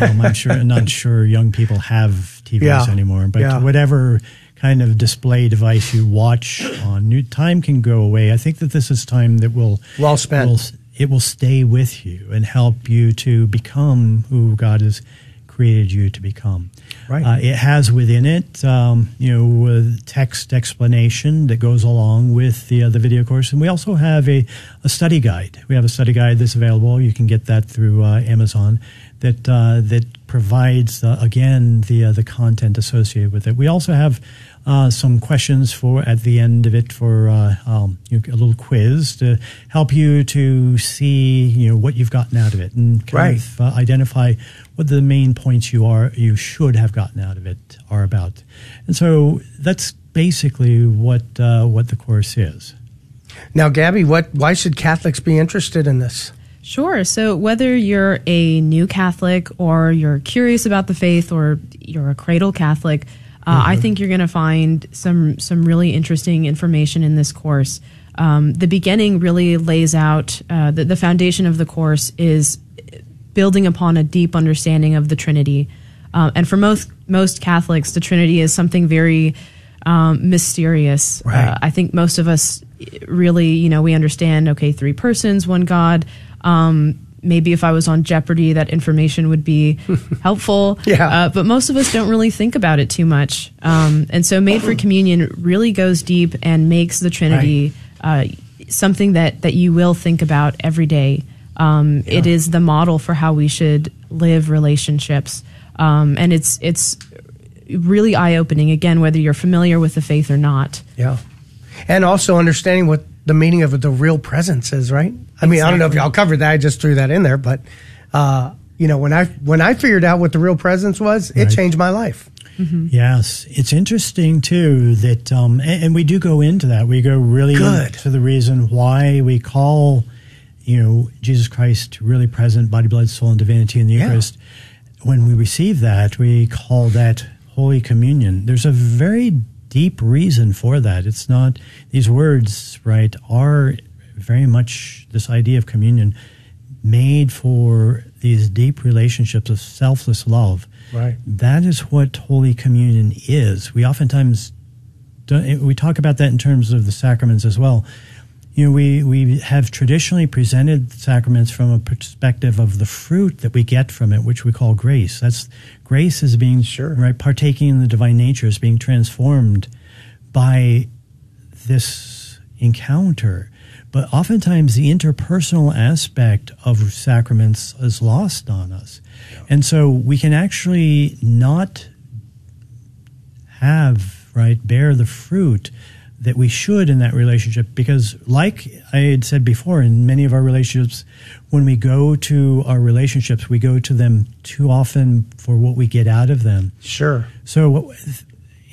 [SPEAKER 2] I'm sure, not sure young people have TVs
[SPEAKER 1] Yeah.
[SPEAKER 2] anymore, but
[SPEAKER 1] Yeah.
[SPEAKER 2] whatever kind of display device you watch on, new time can go away. I think that this is time that will
[SPEAKER 1] Well spent.
[SPEAKER 2] will- it will stay with you and help you to become who God has created you to become.
[SPEAKER 1] Right.
[SPEAKER 2] Uh, it has within it, um, you know, text explanation that goes along with the uh, the video course, and we also have a, a study guide. We have a study guide that's available. You can get that through uh, Amazon. That uh, that provides uh, again the uh, the content associated with it. We also have uh, some questions for at the end of it for uh, um, you know, a little quiz to help you to see you know what you've gotten out of it and kind
[SPEAKER 1] Right.
[SPEAKER 2] of uh, identify what the main points you are you should have gotten out of it are about. And so that's basically what uh, what the course is.
[SPEAKER 1] Now, Gabby, what why should Catholics be interested in this?
[SPEAKER 3] Sure. So whether you're a new Catholic or you're curious about the faith or you're a cradle Catholic, uh, I think you're going to find some some really interesting information in this course. Um, the beginning really lays out uh, the, the foundation of the course is building upon a deep understanding of the Trinity. Uh, and for most most Catholics, the Trinity is something very um, mysterious.
[SPEAKER 1] Right.
[SPEAKER 3] Uh, I think most of us really, you know, we understand. Okay, three persons, one God. Um, maybe if I was on Jeopardy, that information would be helpful.
[SPEAKER 1] Yeah.
[SPEAKER 3] Uh, but most of us don't really think about it too much. Um, and so, Made for Communion really goes deep and makes the Trinity uh, something that, that you will think about every day. Um, It is the model for how we should live relationships. Um, and it's, it's really eye opening, again, whether you're familiar with the faith or not.
[SPEAKER 1] Yeah. And also understanding what the meaning of the real presence is, right? I mean, I don't know if y'all covered that. I just threw that in there, but uh, you know, when I when I figured out what the real presence was, it
[SPEAKER 2] Right.
[SPEAKER 1] changed my life.
[SPEAKER 2] Yes, it's interesting too that, um, and, and we do go into that. We go really
[SPEAKER 1] Good.
[SPEAKER 2] into the reason why we call, you know, Jesus Christ really present, body, blood, soul, and divinity in the
[SPEAKER 1] Yeah.
[SPEAKER 2] Eucharist. When we receive that, we call that Holy Communion. There's a very deep reason for that. It's not these words, right? Are very much this idea of communion made for these deep relationships of selfless love.
[SPEAKER 1] Right.
[SPEAKER 2] That is what Holy Communion is. We oftentimes don't, eh, we talk about that in terms of the sacraments as well. You know, we, we have traditionally presented sacraments from a perspective of the fruit that we get from it, which we call grace. That's grace is being
[SPEAKER 1] Sure.
[SPEAKER 2] right, partaking in the divine nature, is being transformed by this encounter. But oftentimes the interpersonal aspect of sacraments is lost on us. And so we can actually not have, right, bear the fruit that we should in that relationship because like I had said before in many of our relationships when we go to our relationships we go to them too often for what we get out of them
[SPEAKER 1] Sure.
[SPEAKER 2] so, what-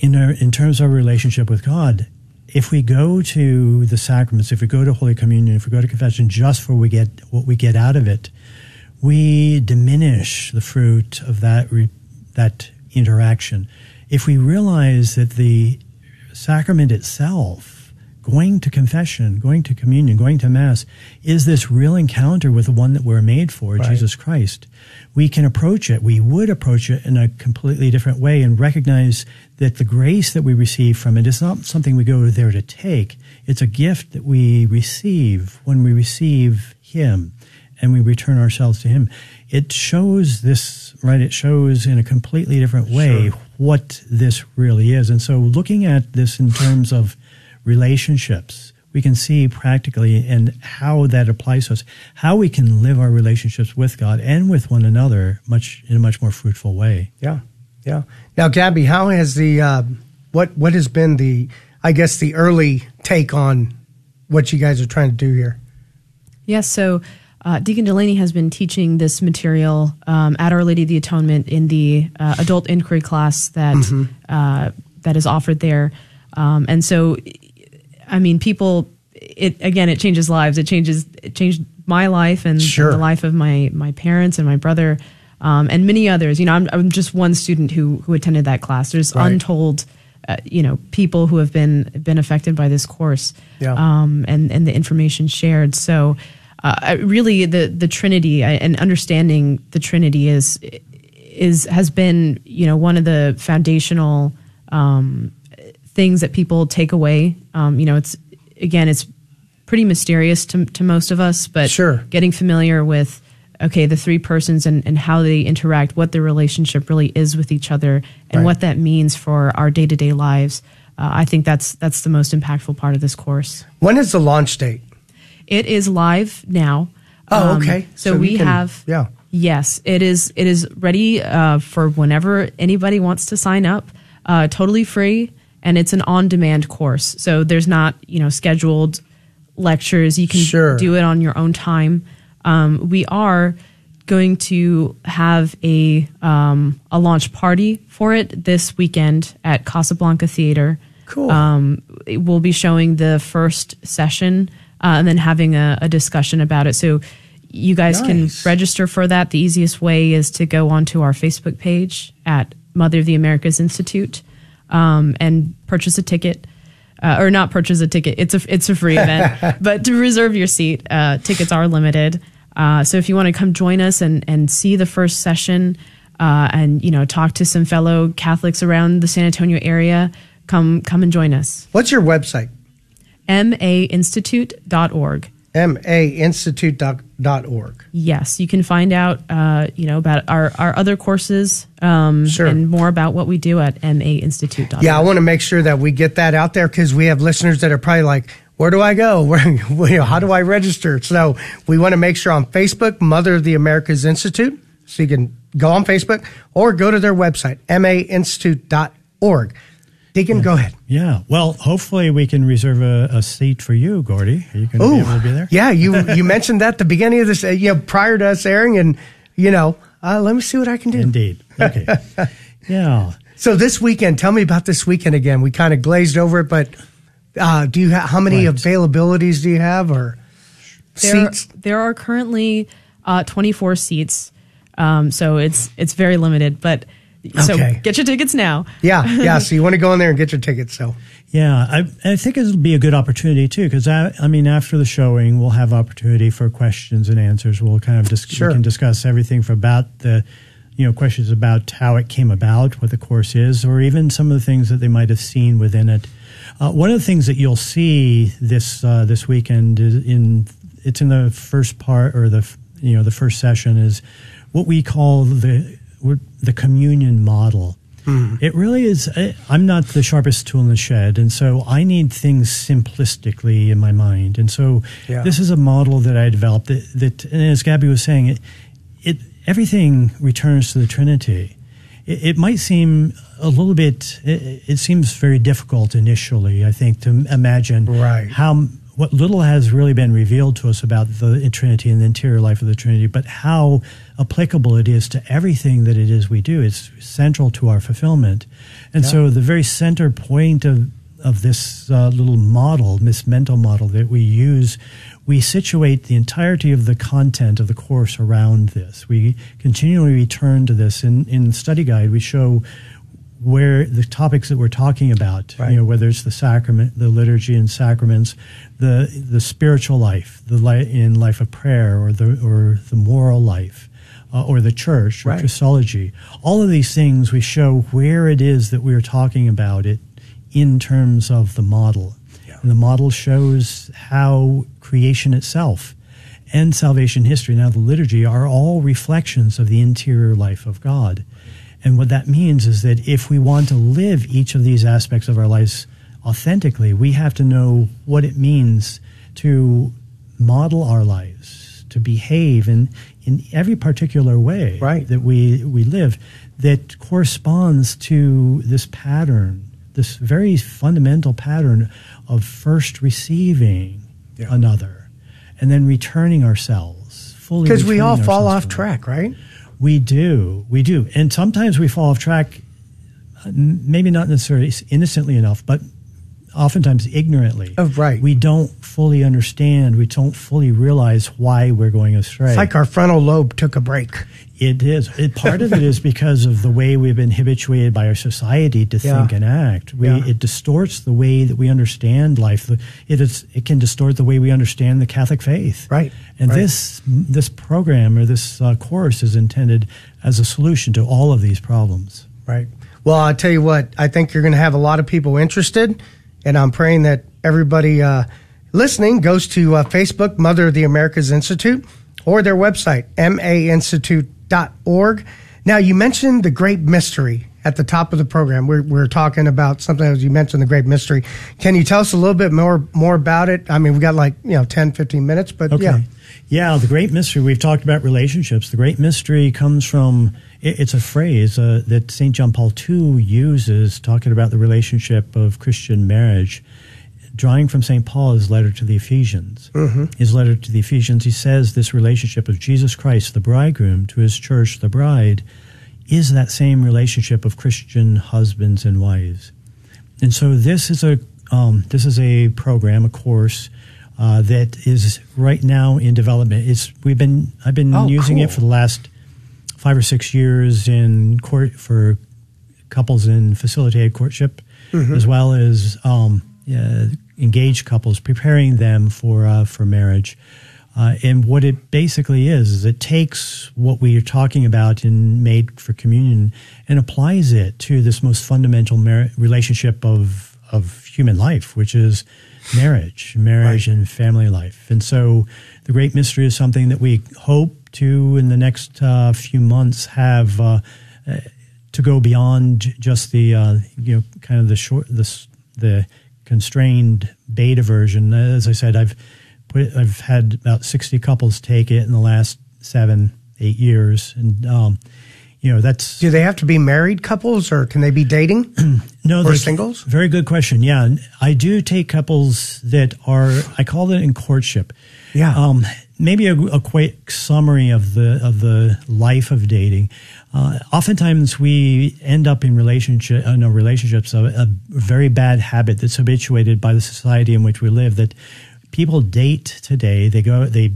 [SPEAKER 2] in our, in terms of our relationship with God, if we go to the sacraments, if we go to Holy Communion, if we go to confession just for we get what we get out of it, we diminish the fruit of that re, that interaction. If we realize that the sacrament itself, going to confession, going to communion, going to mass, is this real encounter with the one that we're made for,
[SPEAKER 1] Right.
[SPEAKER 2] Jesus Christ. We can approach it. We would approach it in a completely different way and recognize that the grace that we receive from it is not something we go there to take. It's a gift that we receive when we receive Him and we return ourselves to Him. It shows this, right? It shows in a completely different way what this really is. And so looking at this in terms of relationships, we can see practically and how that applies to us, how we can live our relationships with God and with one another much in a much more fruitful way.
[SPEAKER 1] Yeah. Yeah. Now, Gabby, how has the uh, what what has been the I guess the early take on what you guys are trying to do here?
[SPEAKER 3] Yes, so uh, Deacon Delaney has been teaching this material um, at Our Lady of the Atonement in the uh, adult inquiry class that uh, that is offered there, um, and so, I mean, people. It again, it changes lives. It changes. It changed my life and,
[SPEAKER 1] Sure.
[SPEAKER 3] and the life of my my parents and my brother, um, and many others. You know, I'm, I'm just one student who who attended that class. There's
[SPEAKER 1] Right.
[SPEAKER 3] untold. Uh, you know, people who have been been affected by this course,
[SPEAKER 1] Yeah.
[SPEAKER 3] um, and and the information shared. So, uh, really, the the Trinity and understanding the Trinity is is has been you know one of the foundational um, things that people take away. Um, you know, it's again, it's pretty mysterious to to most of us, but
[SPEAKER 1] Sure.
[SPEAKER 3] getting familiar with okay the three persons and, and how they interact, what their relationship really is with each other, and
[SPEAKER 1] Right.
[SPEAKER 3] what that means for our day to day lives. Uh, I think that's that's the most impactful part of this course.
[SPEAKER 1] When is the launch date?
[SPEAKER 3] It is live now.
[SPEAKER 1] Oh,
[SPEAKER 3] Um,
[SPEAKER 1] okay.
[SPEAKER 3] So,
[SPEAKER 1] So you
[SPEAKER 3] we
[SPEAKER 1] can-
[SPEAKER 3] have
[SPEAKER 1] yeah.
[SPEAKER 3] Yes, it is. It is ready uh, for whenever anybody wants to sign up. Uh, totally free, and it's an on-demand course. So there's not you know scheduled lectures. You can
[SPEAKER 1] Sure.
[SPEAKER 3] do it on your own time. Um, we are going to have a um, a launch party for it this weekend at Casablanca Theater.
[SPEAKER 1] Cool.
[SPEAKER 3] Um, we'll be showing the first session uh, and then having a, a discussion about it. So you guys
[SPEAKER 1] Nice.
[SPEAKER 3] can register for that. The easiest way is to go onto our Facebook page at Mother of the Americas Institute um, and purchase a ticket. Uh, or not purchase a ticket. It's a it's a free event, but to reserve your seat, uh, tickets are limited. Uh, so if you want to come join us and and see the first session, uh, and you know talk to some fellow Catholics around the San Antonio area, come come and join us.
[SPEAKER 1] What's your website?
[SPEAKER 3] mainstitute.org.
[SPEAKER 1] mainstitute.org.
[SPEAKER 3] Yes, you can find out, uh, you know, about our, our other courses um,
[SPEAKER 1] Sure.
[SPEAKER 3] and more about what we do at mainstitute.org.
[SPEAKER 1] Yeah, I want to make sure that we get that out there because we have listeners that are probably like, where do I go? Where, you know, how do I register? So we want to make sure on Facebook, Mother of the Americas Institute. So you can go on Facebook or go to their website, mainstitute.org. Deacon, go ahead.
[SPEAKER 2] Yeah. Well, hopefully we can reserve a, a seat for you, Gordy. Are you going to be able to be there?
[SPEAKER 1] Yeah, you you mentioned that at the beginning of this, uh, you know, prior to us airing, and you know, uh, let me see what I can do.
[SPEAKER 2] Indeed. Okay. yeah.
[SPEAKER 1] So this weekend, tell me about this weekend again. We kind of glazed over it, but uh, do you have how many
[SPEAKER 2] Right.
[SPEAKER 1] availabilities do you have or
[SPEAKER 3] there,
[SPEAKER 1] seats?
[SPEAKER 3] there are currently uh, 24 seats, um, so it's it's very limited. But so
[SPEAKER 1] Okay.
[SPEAKER 3] get your tickets now.
[SPEAKER 1] Yeah, yeah. So you want to go in there and get your tickets. So
[SPEAKER 2] Yeah, I, I think it'll be a good opportunity too, because I, I mean, after the showing, we'll have opportunity for questions and answers. We'll kind of dis-
[SPEAKER 1] Sure.
[SPEAKER 2] we can discuss everything for about the, you know, questions about how it came about, what the course is, or even some of the things that they might have seen within it. Uh, one of the things that you'll see this uh, this weekend is in it's in the first part or the you know the first session is what we call the the communion model. It really is. I'm not the sharpest tool in the shed, and so I need things simplistically in my mind. And so
[SPEAKER 1] Yeah.
[SPEAKER 2] this is a model that I developed that, that and as Gabby was saying, it, it everything returns to the Trinity. It, it might seem a little bit. It, it seems very difficult initially. I think to imagine
[SPEAKER 1] Right.
[SPEAKER 2] how what little has really been revealed to us about the Trinity and the interior life of the Trinity, but how applicable it is to everything that it is we do. It's central to our fulfillment. And so the very center point of, of this uh, little model, this mental model that we use, we situate the entirety of the content of the course around this. We continually return to this. In, in the study guide, we show where the topics that we're talking about,
[SPEAKER 1] Right.
[SPEAKER 2] you know, whether it's the sacrament, the liturgy and sacraments, the the spiritual life, the li- in life of prayer, or the or the moral life, uh, or the church, or
[SPEAKER 1] Right.
[SPEAKER 2] Christology. All of these things we show where it is that we're talking about it in terms of the model, and the model shows how creation itself and salvation history, now the liturgy, are all reflections of the interior life of God. And what that means is that if we want to live each of these aspects of our lives authentically, we have to know what it means to model our lives, to behave in, in every particular way
[SPEAKER 1] Right.
[SPEAKER 2] that we, we live that corresponds to this pattern, this very fundamental pattern of first receiving
[SPEAKER 1] Yeah.
[SPEAKER 2] another and then returning ourselves fully.
[SPEAKER 1] because we all fall off track, right?
[SPEAKER 2] we do, we do, and sometimes we fall off track. Maybe not necessarily innocently enough, but oftentimes ignorantly.
[SPEAKER 1] Oh, right.
[SPEAKER 2] We don't fully understand. We don't fully realize why we're going astray.
[SPEAKER 1] It's like our frontal lobe took a break.
[SPEAKER 2] It is. It, part of it is because of the way we've been habituated by our society to
[SPEAKER 1] Yeah.
[SPEAKER 2] think and act. We,
[SPEAKER 1] Yeah.
[SPEAKER 2] It distorts the way that we understand life. It, is, it can distort the way we understand the Catholic faith.
[SPEAKER 1] Right,
[SPEAKER 2] And
[SPEAKER 1] right.
[SPEAKER 2] this this program or this uh, course is intended as a solution to all of these problems.
[SPEAKER 1] Right. Well, I'll tell you what, I think you're going to have a lot of people interested, and I'm praying that everybody uh, listening goes to uh, Facebook, Mother of the Americas Institute, or their website, mainstitute.org. Now, you mentioned the great mystery at the top of the program. We're, we're talking about something as you mentioned, the great mystery. Can you tell us a little bit more, more about it? I mean, we've got like, you know, 10, 15 minutes, but
[SPEAKER 2] Okay.
[SPEAKER 1] yeah.
[SPEAKER 2] Yeah, the great mystery. We've talked about relationships. The great mystery comes from, it- it's a phrase uh, that St. John Paul II uses talking about the relationship of Christian marriage, drawing from St. Paul's letter to the Ephesians. His letter to the Ephesians, he says this relationship of Jesus Christ, the bridegroom, to his church, the bride, is that same relationship of Christian husbands and wives. And so this is a um, this is a program, a course uh, that is right now in development. It's we've been I've been
[SPEAKER 1] Oh,
[SPEAKER 2] using it for the last five or six years in court for couples in facilitated courtship,
[SPEAKER 1] Mm-hmm.
[SPEAKER 2] as well as um, uh, engaged couples, preparing them for uh, for marriage. Uh, and what it basically is is it takes what we are talking about in Made for Communion and applies it to this most fundamental mar- relationship of of human life, which is marriage, marriage
[SPEAKER 1] Right.
[SPEAKER 2] and family life. And so the great mystery is something that we hope to, in the next uh, few months, have uh, uh, to go beyond just the, uh, you know, kind of the short, the, the constrained beta version. As I said, I've put, I've had about 60 couples take it in the last seven, eight years. And, um, you know, that's
[SPEAKER 1] Do they have to be married couples or can they be dating?
[SPEAKER 2] no,
[SPEAKER 1] Or singles?
[SPEAKER 2] Very good question. Yeah, I do take couples that are. I call it in courtship.
[SPEAKER 1] Yeah.
[SPEAKER 2] Um, maybe a, a quick summary of the of the life of dating. Uh, oftentimes, we end up in relationship, uh, no relationships, a, a very bad habit that's habituated by the society in which we live. That people date today. They go. They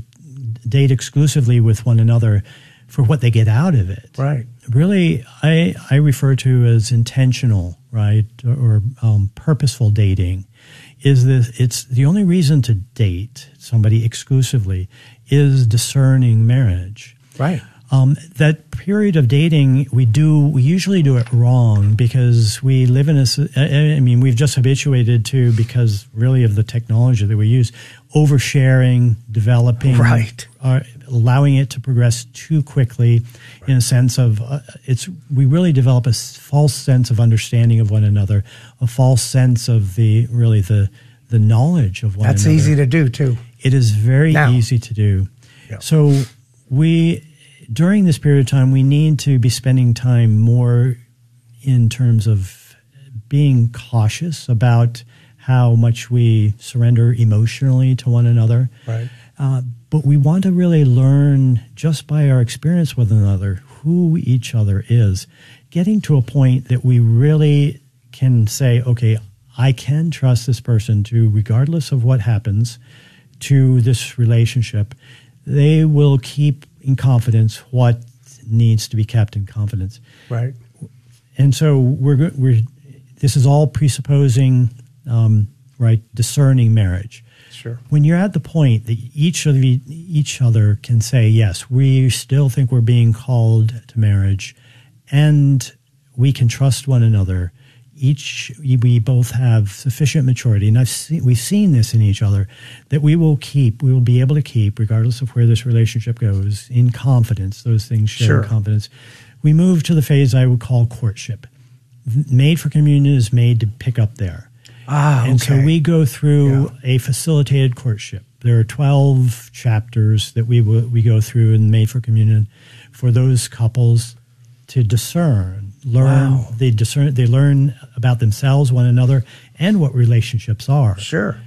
[SPEAKER 2] date exclusively with one another for what they get out of it
[SPEAKER 1] Right.
[SPEAKER 2] really I, I refer to as intentional right or um, purposeful dating is this it's the only reason to date somebody exclusively is discerning marriage
[SPEAKER 1] Right.
[SPEAKER 2] um, that period of dating we do we usually do it wrong because we live in a. I mean we've just habituated to because really of the technology that we use oversharing developing
[SPEAKER 1] Right.
[SPEAKER 2] uh, allowing it to progress too quickly in a sense of uh, it's we really develop a false sense of understanding of one another a false sense of the really the the knowledge of one another.
[SPEAKER 1] That's
[SPEAKER 2] another
[SPEAKER 1] easy to do too.
[SPEAKER 2] it is very
[SPEAKER 1] Now.
[SPEAKER 2] easy to do. So we during this period of time we need to be spending time more in terms of being cautious about how much we surrender emotionally to one another.
[SPEAKER 1] Right.
[SPEAKER 2] Uh, but we want to really learn just by our experience with another who each other is, getting to a point that we really can say, okay, I can trust this person to, regardless of what happens to this relationship, they will keep in confidence what needs to be kept in confidence
[SPEAKER 1] Right.
[SPEAKER 2] and so we're we're this is all presupposing um, right discerning marriage.
[SPEAKER 1] Sure.
[SPEAKER 2] When you're at the point that each of each other can say yes, we still think we're being called to marriage, and we can trust one another. Each we both have sufficient maturity, and I've seen, we've seen this in each other that we will keep, we will be able to keep, regardless of where this relationship goes, in confidence. Those things share
[SPEAKER 1] Sure.
[SPEAKER 2] confidence. We move to the phase I would call courtship. Made for Communion is made to pick up there.
[SPEAKER 1] Ah,
[SPEAKER 2] And so we go through a facilitated courtship. There are 12 chapters that we, we go through in Made for Communion for those couples to discern, learn,
[SPEAKER 1] Wow.
[SPEAKER 2] they discern, they learn about themselves, one another, and what relationships are.
[SPEAKER 1] Sure.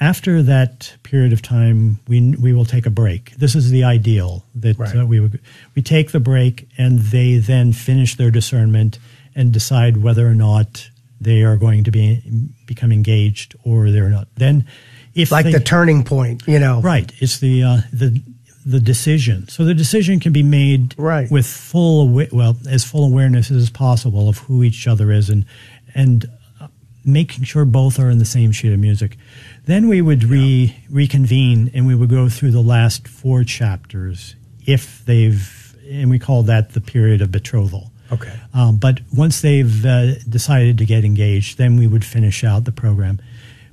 [SPEAKER 2] After that period of time, we we will take a break. This is the ideal that
[SPEAKER 1] Right.
[SPEAKER 2] uh, we would we take the break, and they then finish their discernment and decide whether or not they are going to be become engaged or they're not. Then, if
[SPEAKER 1] Like
[SPEAKER 2] they,
[SPEAKER 1] the turning point, you know.
[SPEAKER 2] right, it's the uh, the the decision. So the decision can be made
[SPEAKER 1] Right.
[SPEAKER 2] with full well as full awareness as possible of who each other is and and uh, making sure both are in the same sheet of music. Then we would re reconvene and we would go through the last four chapters if they've and we call that the period of betrothal.
[SPEAKER 1] Okay.
[SPEAKER 2] Um, but once they've uh, decided to get engaged, then we would finish out the program.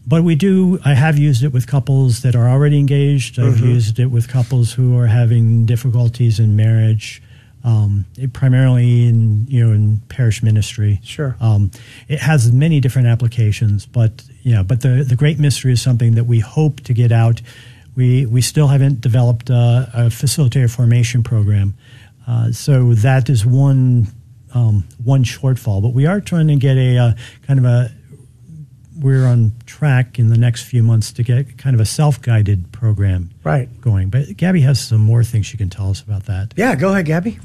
[SPEAKER 2] But we do, I have used it with couples that are already engaged. I've
[SPEAKER 1] Mm-hmm.
[SPEAKER 2] used it with couples who are having difficulties in marriage, um, it- primarily in, you know, in parish ministry.
[SPEAKER 1] Sure.
[SPEAKER 2] Um, it has many different applications, but, yeah, but the, the great mystery is something that we hope to get out. We, we still haven't developed uh, a facilitator formation program. Uh, so that is one um, one shortfall, but we are trying to get a uh, kind of a. We're on track in the next few months to get kind of a self-guided program
[SPEAKER 1] Right.
[SPEAKER 2] going. But Gabby has some more things she can tell us about that.
[SPEAKER 1] Yeah, go ahead, Gabby.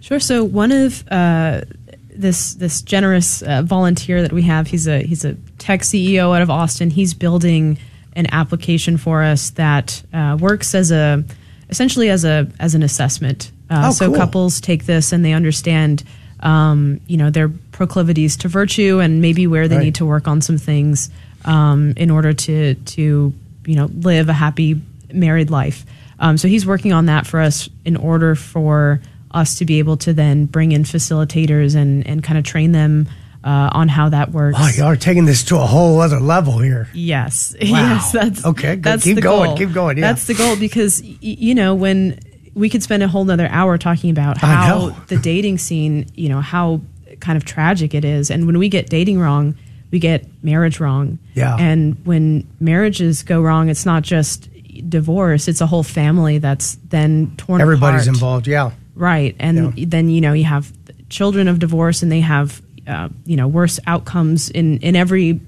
[SPEAKER 3] Sure. So one of uh, this this generous uh, volunteer that we have, he's a he's a tech CEO out of Austin. He's building an application for us that uh, works as a essentially as a as an assessment. Uh,
[SPEAKER 1] Oh,
[SPEAKER 3] so
[SPEAKER 1] cool.
[SPEAKER 3] couples take this and they understand, um, you know, their proclivities to virtue and maybe where they
[SPEAKER 1] Right.
[SPEAKER 3] need to work on some things um, in order to to you know live a happy married life. Um, so he's working on that for us in order for us to be able to then bring in facilitators and and kind of train them uh, on how that works.
[SPEAKER 1] Oh, y'all are taking this to a whole other level here.
[SPEAKER 3] Yes, yes, that's
[SPEAKER 1] Okay, good.
[SPEAKER 3] That's
[SPEAKER 1] Keep
[SPEAKER 3] the
[SPEAKER 1] going,
[SPEAKER 3] goal.
[SPEAKER 1] keep going, yeah.
[SPEAKER 3] That's the goal because y- you know when we could spend a whole nother hour talking about how the dating scene, you know, how kind of tragic it is, and when we get dating wrong, we get marriage wrong.
[SPEAKER 1] Yeah.
[SPEAKER 3] and when marriages go wrong, it's not just divorce; it's a whole family that's then torn. Apart.
[SPEAKER 1] Everybody's
[SPEAKER 3] apart.
[SPEAKER 1] involved. Yeah.
[SPEAKER 3] Right. And
[SPEAKER 1] Yeah.
[SPEAKER 3] then, you know, you have children of divorce and they have, uh, you know, worse outcomes in, in every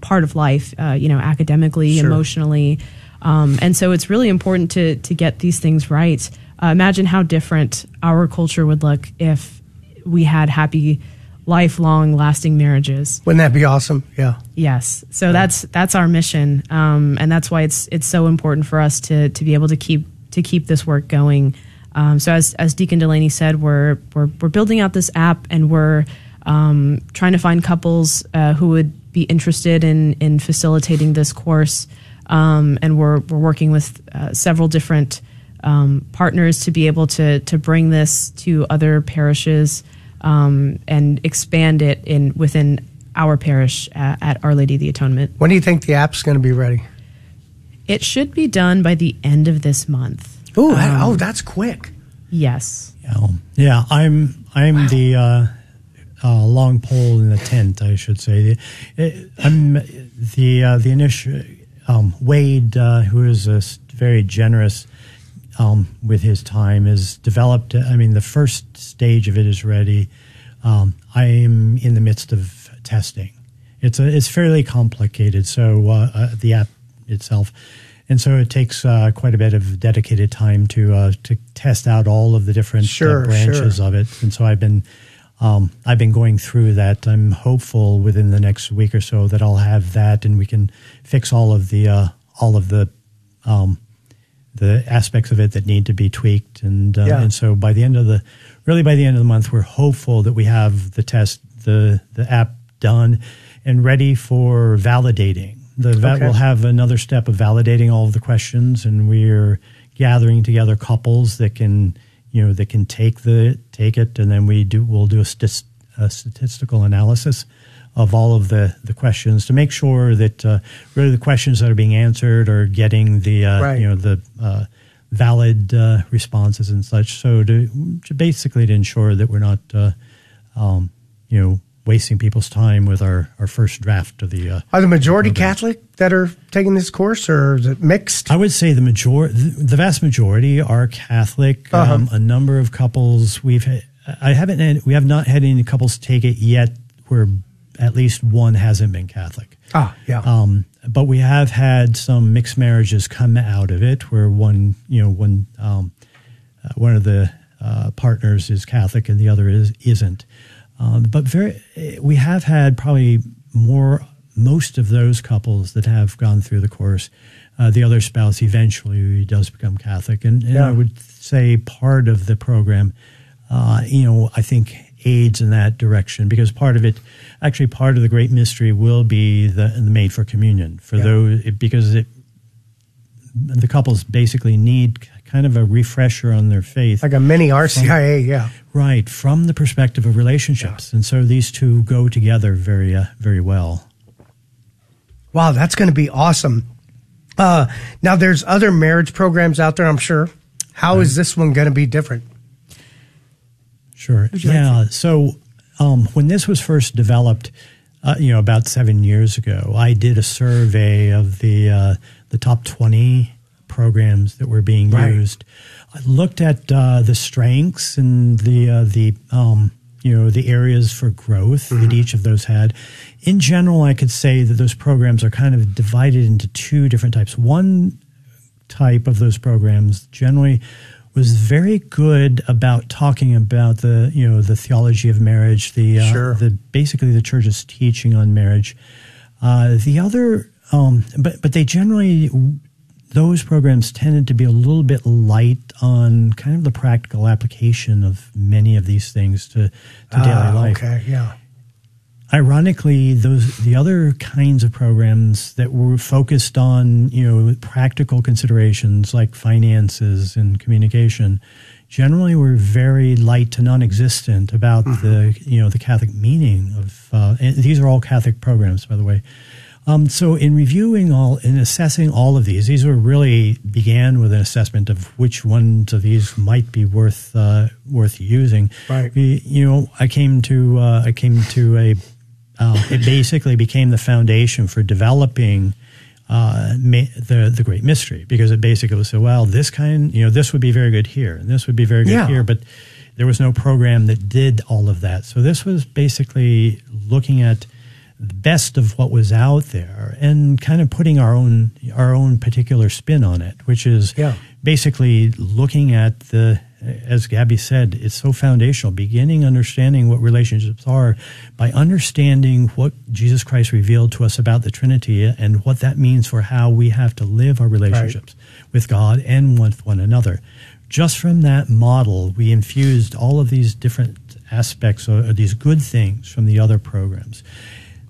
[SPEAKER 3] part of life, uh, you know, academically,
[SPEAKER 1] Sure.
[SPEAKER 3] emotionally. Um, and so it's really important to, to get these things right. Uh, imagine how different our culture would look if we had happy, lifelong, lasting marriages.
[SPEAKER 1] Wouldn't that be awesome? Yeah.
[SPEAKER 3] Yes. So that's that's our mission, um, and that's why it's it's so important for us to to be able to keep to keep this work going. Um, so as as Deacon Delaney said, we're we're we're building out this app, and we're um, trying to find couples uh, who would be interested in in facilitating this course, um, and we're we're working with uh, several different um, partners to be able to to bring this to other parishes um, and expand it in within our parish uh, at Our Lady of the Atonement.
[SPEAKER 1] When do you think the app's going to be ready?
[SPEAKER 3] It should be done by the end of this month.
[SPEAKER 1] Ooh, that- oh, that's quick.
[SPEAKER 3] Yes.
[SPEAKER 2] Yeah, yeah. I'm I'm the uh, uh, long pole in the tent, I should say. The- I'm the uh, the initial um, Wade, uh, who is a very generous um, with his time, has developed. I mean, the first stage of it is ready. Um, I am in the midst of testing. It's a, it's fairly complicated. So uh, uh, the app itself, and so it takes uh, quite a bit of dedicated time to uh, to test out all of the different
[SPEAKER 1] Sure,
[SPEAKER 2] uh, branches
[SPEAKER 1] sure.
[SPEAKER 2] of it. And so I've been um, I've been going through that. I'm hopeful within the next week or so that I'll have that, and we can fix all of the uh, all of the um, the aspects of it that need to be tweaked. And uh,
[SPEAKER 1] Yeah.
[SPEAKER 2] and so by the end of the really by the end of the month, we're hopeful that we have the test the the app done and ready for validating. The va-
[SPEAKER 1] Okay.
[SPEAKER 2] we'll have another step of validating all of the questions, and we're gathering together couples that can you know that can take the take it, and then we do we'll do a, stis, a statistical analysis of all of the the questions to make sure that uh, really the questions that are being answered are getting the uh,
[SPEAKER 1] Right.
[SPEAKER 2] you know the uh, valid uh, responses and such. So to, to basically to ensure that we're not uh, um, you know wasting people's time with our, our first draft of the. Uh,
[SPEAKER 1] Are the majority Catholic that are taking this course, or is it mixed?
[SPEAKER 2] I would say the major, the vast majority are Catholic.
[SPEAKER 1] Uh-huh.
[SPEAKER 2] Um, a number of couples we've, had, I haven't, had, we have not had any couples take it yet where at least one hasn't been Catholic.
[SPEAKER 1] Ah, yeah.
[SPEAKER 2] Um, but we have had some mixed marriages come out of it where one, you know, one, um, uh, one of the uh, partners is Catholic and the other is isn't. Um, but very, we have had probably more, most of those couples that have gone through the course. Uh, the other spouse eventually does become Catholic, and, and
[SPEAKER 1] Yeah.
[SPEAKER 2] I would say part of the program, uh, you know, I think aids in that direction because part of it, actually, part of the great mystery will be the, the made for communion for
[SPEAKER 1] Yeah.
[SPEAKER 2] those because it the couples basically need kind of a refresher on their faith.
[SPEAKER 1] like a mini RCIA, yeah.
[SPEAKER 2] Right, from the perspective of relationships. And so these two go together very, uh, very well.
[SPEAKER 1] Wow, that's going to be awesome. Uh, now, there's other marriage programs out there, I'm sure. How is this one going to be different?
[SPEAKER 2] Sure. Yeah. so um, when this was first developed, uh, you know, about seven years ago, I did a survey of the uh, the top twenty programs that were being
[SPEAKER 1] Right.
[SPEAKER 2] used. I looked at uh, the strengths and the uh, the um, you know the areas for growth that each of those had. In general, I could say that those programs are kind of divided into two different types. One type of those programs generally was very good about talking about the you know the theology of marriage the uh,
[SPEAKER 1] Sure.
[SPEAKER 2] the basically the church's teaching on marriage uh, the other um, but but they generally those programs tended to be a little bit light on kind of the practical application of many of these things to, to daily
[SPEAKER 1] Ah,
[SPEAKER 2] life
[SPEAKER 1] Okay, yeah.
[SPEAKER 2] ironically those the other kinds of programs that were focused on you know practical considerations like finances and communication generally were very light to non-existent about the you know the catholic meaning of and these are all Catholic programs, by the way. Um, so, in reviewing all, in assessing all of these, these were really began with an assessment of which ones of these might be worth uh, worth using.
[SPEAKER 1] Right.
[SPEAKER 2] We, you know, I came to uh, I came to a. Uh, it basically became the foundation for developing uh, the the great mystery because it basically was so well this kind you know this would be very good here and this would be very good
[SPEAKER 1] Yeah.
[SPEAKER 2] here but there was no program that did all of that so this was basically looking at best of what was out there and kind of putting our own our own particular spin on it which is
[SPEAKER 1] Yeah.
[SPEAKER 2] basically looking at the as Gabby said, it's so foundational, beginning understanding what relationships are by understanding what Jesus Christ revealed to us about the Trinity and what that means for how we have to live our relationships with God and with one another. Just from that model, we infused all of these different aspects or these good things from the other programs.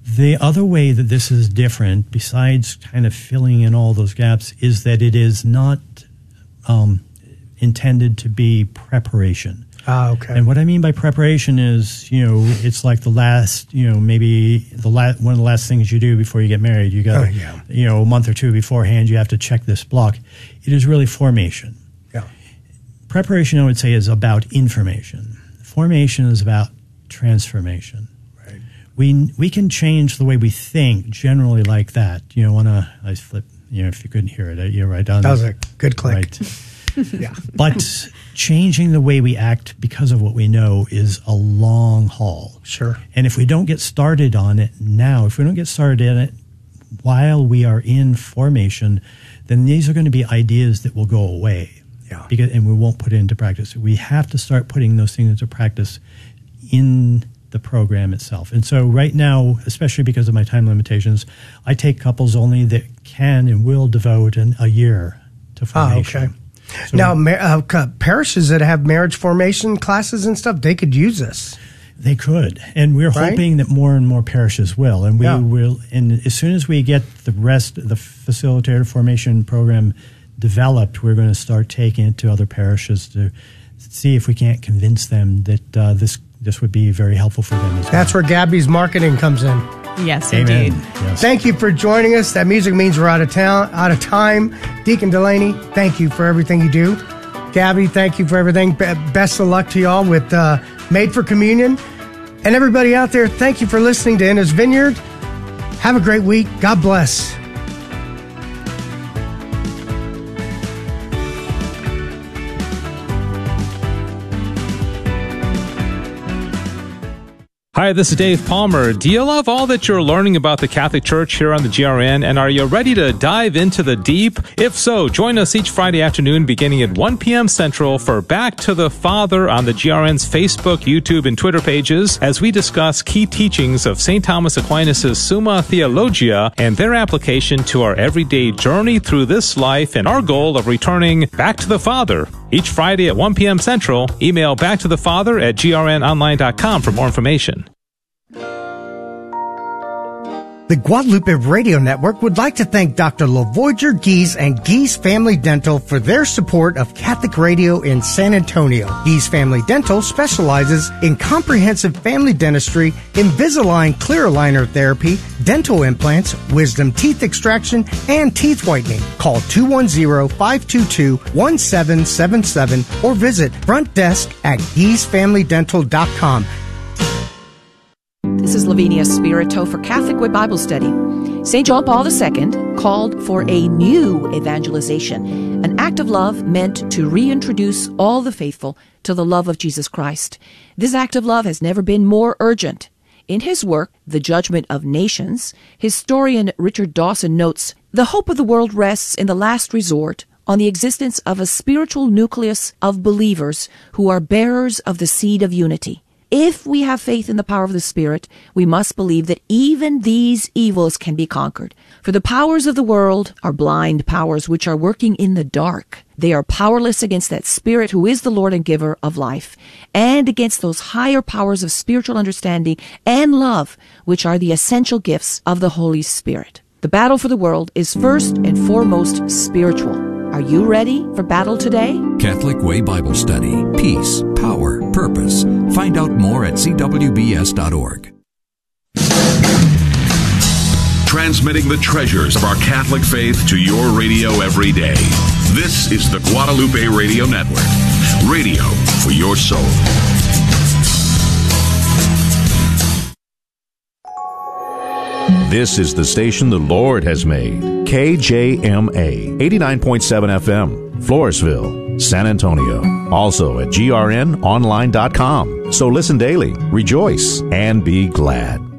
[SPEAKER 2] The other way that this is different, besides kind of filling in all those gaps, is that it is not um, intended to be preparation.
[SPEAKER 1] Ah, okay.
[SPEAKER 2] And what I mean by preparation is, you know, it's like the last, you know, maybe the la- one of the last things you do before you get married. You got,
[SPEAKER 1] Oh, yeah.
[SPEAKER 2] you know, a month or two beforehand, you have to check this block. It is really formation.
[SPEAKER 1] yeah.
[SPEAKER 2] Preparation, I would say, is about information. Formation is about transformation. We we can change the way we think generally like that. You know, on a I flip. You know, if you couldn't hear it, uh, you're right on.
[SPEAKER 1] That was a good click.
[SPEAKER 2] Right.
[SPEAKER 1] Yeah.
[SPEAKER 2] But changing the way we act because of what we know is a long haul.
[SPEAKER 1] Sure.
[SPEAKER 2] And if we don't get started on it now, if we don't get started in it while we are in formation, then these are going to be ideas that will go away.
[SPEAKER 1] Yeah.
[SPEAKER 2] Because and we won't put it into practice. We have to start putting those things into practice in the program itself. And so right now, especially because of my time limitations, I take couples only that can and will devote an, a year to
[SPEAKER 1] Ah,
[SPEAKER 2] formation.
[SPEAKER 1] okay.
[SPEAKER 2] So-
[SPEAKER 1] now, uh, parishes that have marriage formation classes and stuff, they could use this.
[SPEAKER 2] They could, and we're
[SPEAKER 1] Right?
[SPEAKER 2] hoping that more and more parishes will, and we
[SPEAKER 1] Yeah.
[SPEAKER 2] will. And as soon as we get the rest, of the facilitator formation program developed, we're going to start taking it to other parishes to see if we can't convince them that uh, this this would be very helpful for them as well.
[SPEAKER 1] That's where Gabby's marketing comes in.
[SPEAKER 3] Yes,
[SPEAKER 2] Amen.
[SPEAKER 3] indeed.
[SPEAKER 2] Yes.
[SPEAKER 1] Thank you for joining us. That music means we're out of town, out of time. Deacon Delaney, thank you for everything you do. Gabby, thank you for everything. Best of luck to y'all with uh, Made for Communion. And everybody out there, thank you for listening to In His Vineyard. Have a great week. God bless.
[SPEAKER 8] Hi, this is Dave Palmer. Do you love all that you're learning about the Catholic Church here on the GRN? And are you ready to dive into the deep? If so, join us each Friday afternoon beginning at 1 p.m. Central for Back to the Father on the GRN's Facebook, YouTube, and Twitter pages as we discuss key teachings of St. Thomas Aquinas' Summa Theologia and their application to our everyday journey through this life and our goal of returning back to the Father. Each Friday at 1 p.m. Central, email back to the Father at grnonline.com for more information.
[SPEAKER 1] The Guadalupe Radio Network would like to thank Dr. Lavoiger Geese and Geese Family Dental for their support of Catholic radio in San Antonio. Geese Family Dental specializes in comprehensive family dentistry, Invisalign clear aligner therapy, dental implants, wisdom teeth extraction, and teeth whitening. Call 210-522-1777 or visit front desk at geesefamilydental.com.
[SPEAKER 9] This is Lavinia Spirito for Catholic Way Bible Study. St. John Paul II called for a new evangelization, an act of love meant to reintroduce all the faithful to the love of Jesus Christ. This act of love has never been more urgent. In his work, The Judgment of Nations, historian Richard Dawson notes The hope of the world rests in the last resort on the existence of a spiritual nucleus of believers who are bearers of the seed of unity. If we have faith in the power of the Spirit, we must believe that even these evils can be conquered. For the powers of the world are blind powers which are working in the dark. They are powerless against that Spirit who is the Lord and giver of life, and against those higher powers of spiritual understanding and love, which are the essential gifts of the Holy Spirit. The battle for the world is first and foremost spiritual. Are you ready for battle today?
[SPEAKER 10] Catholic Way Bible Study. Peace, power, purpose. Find out more at cwbs.org. transmitting the treasures of our Catholic faith to your radio every day. This is the Guadalupe Radio Network, radio for your soul.
[SPEAKER 11] This is the station the Lord has made. KJMA 89.7 FM, Floresville, San Antonio. Also at grnonline.com. So listen daily, rejoice, and be glad.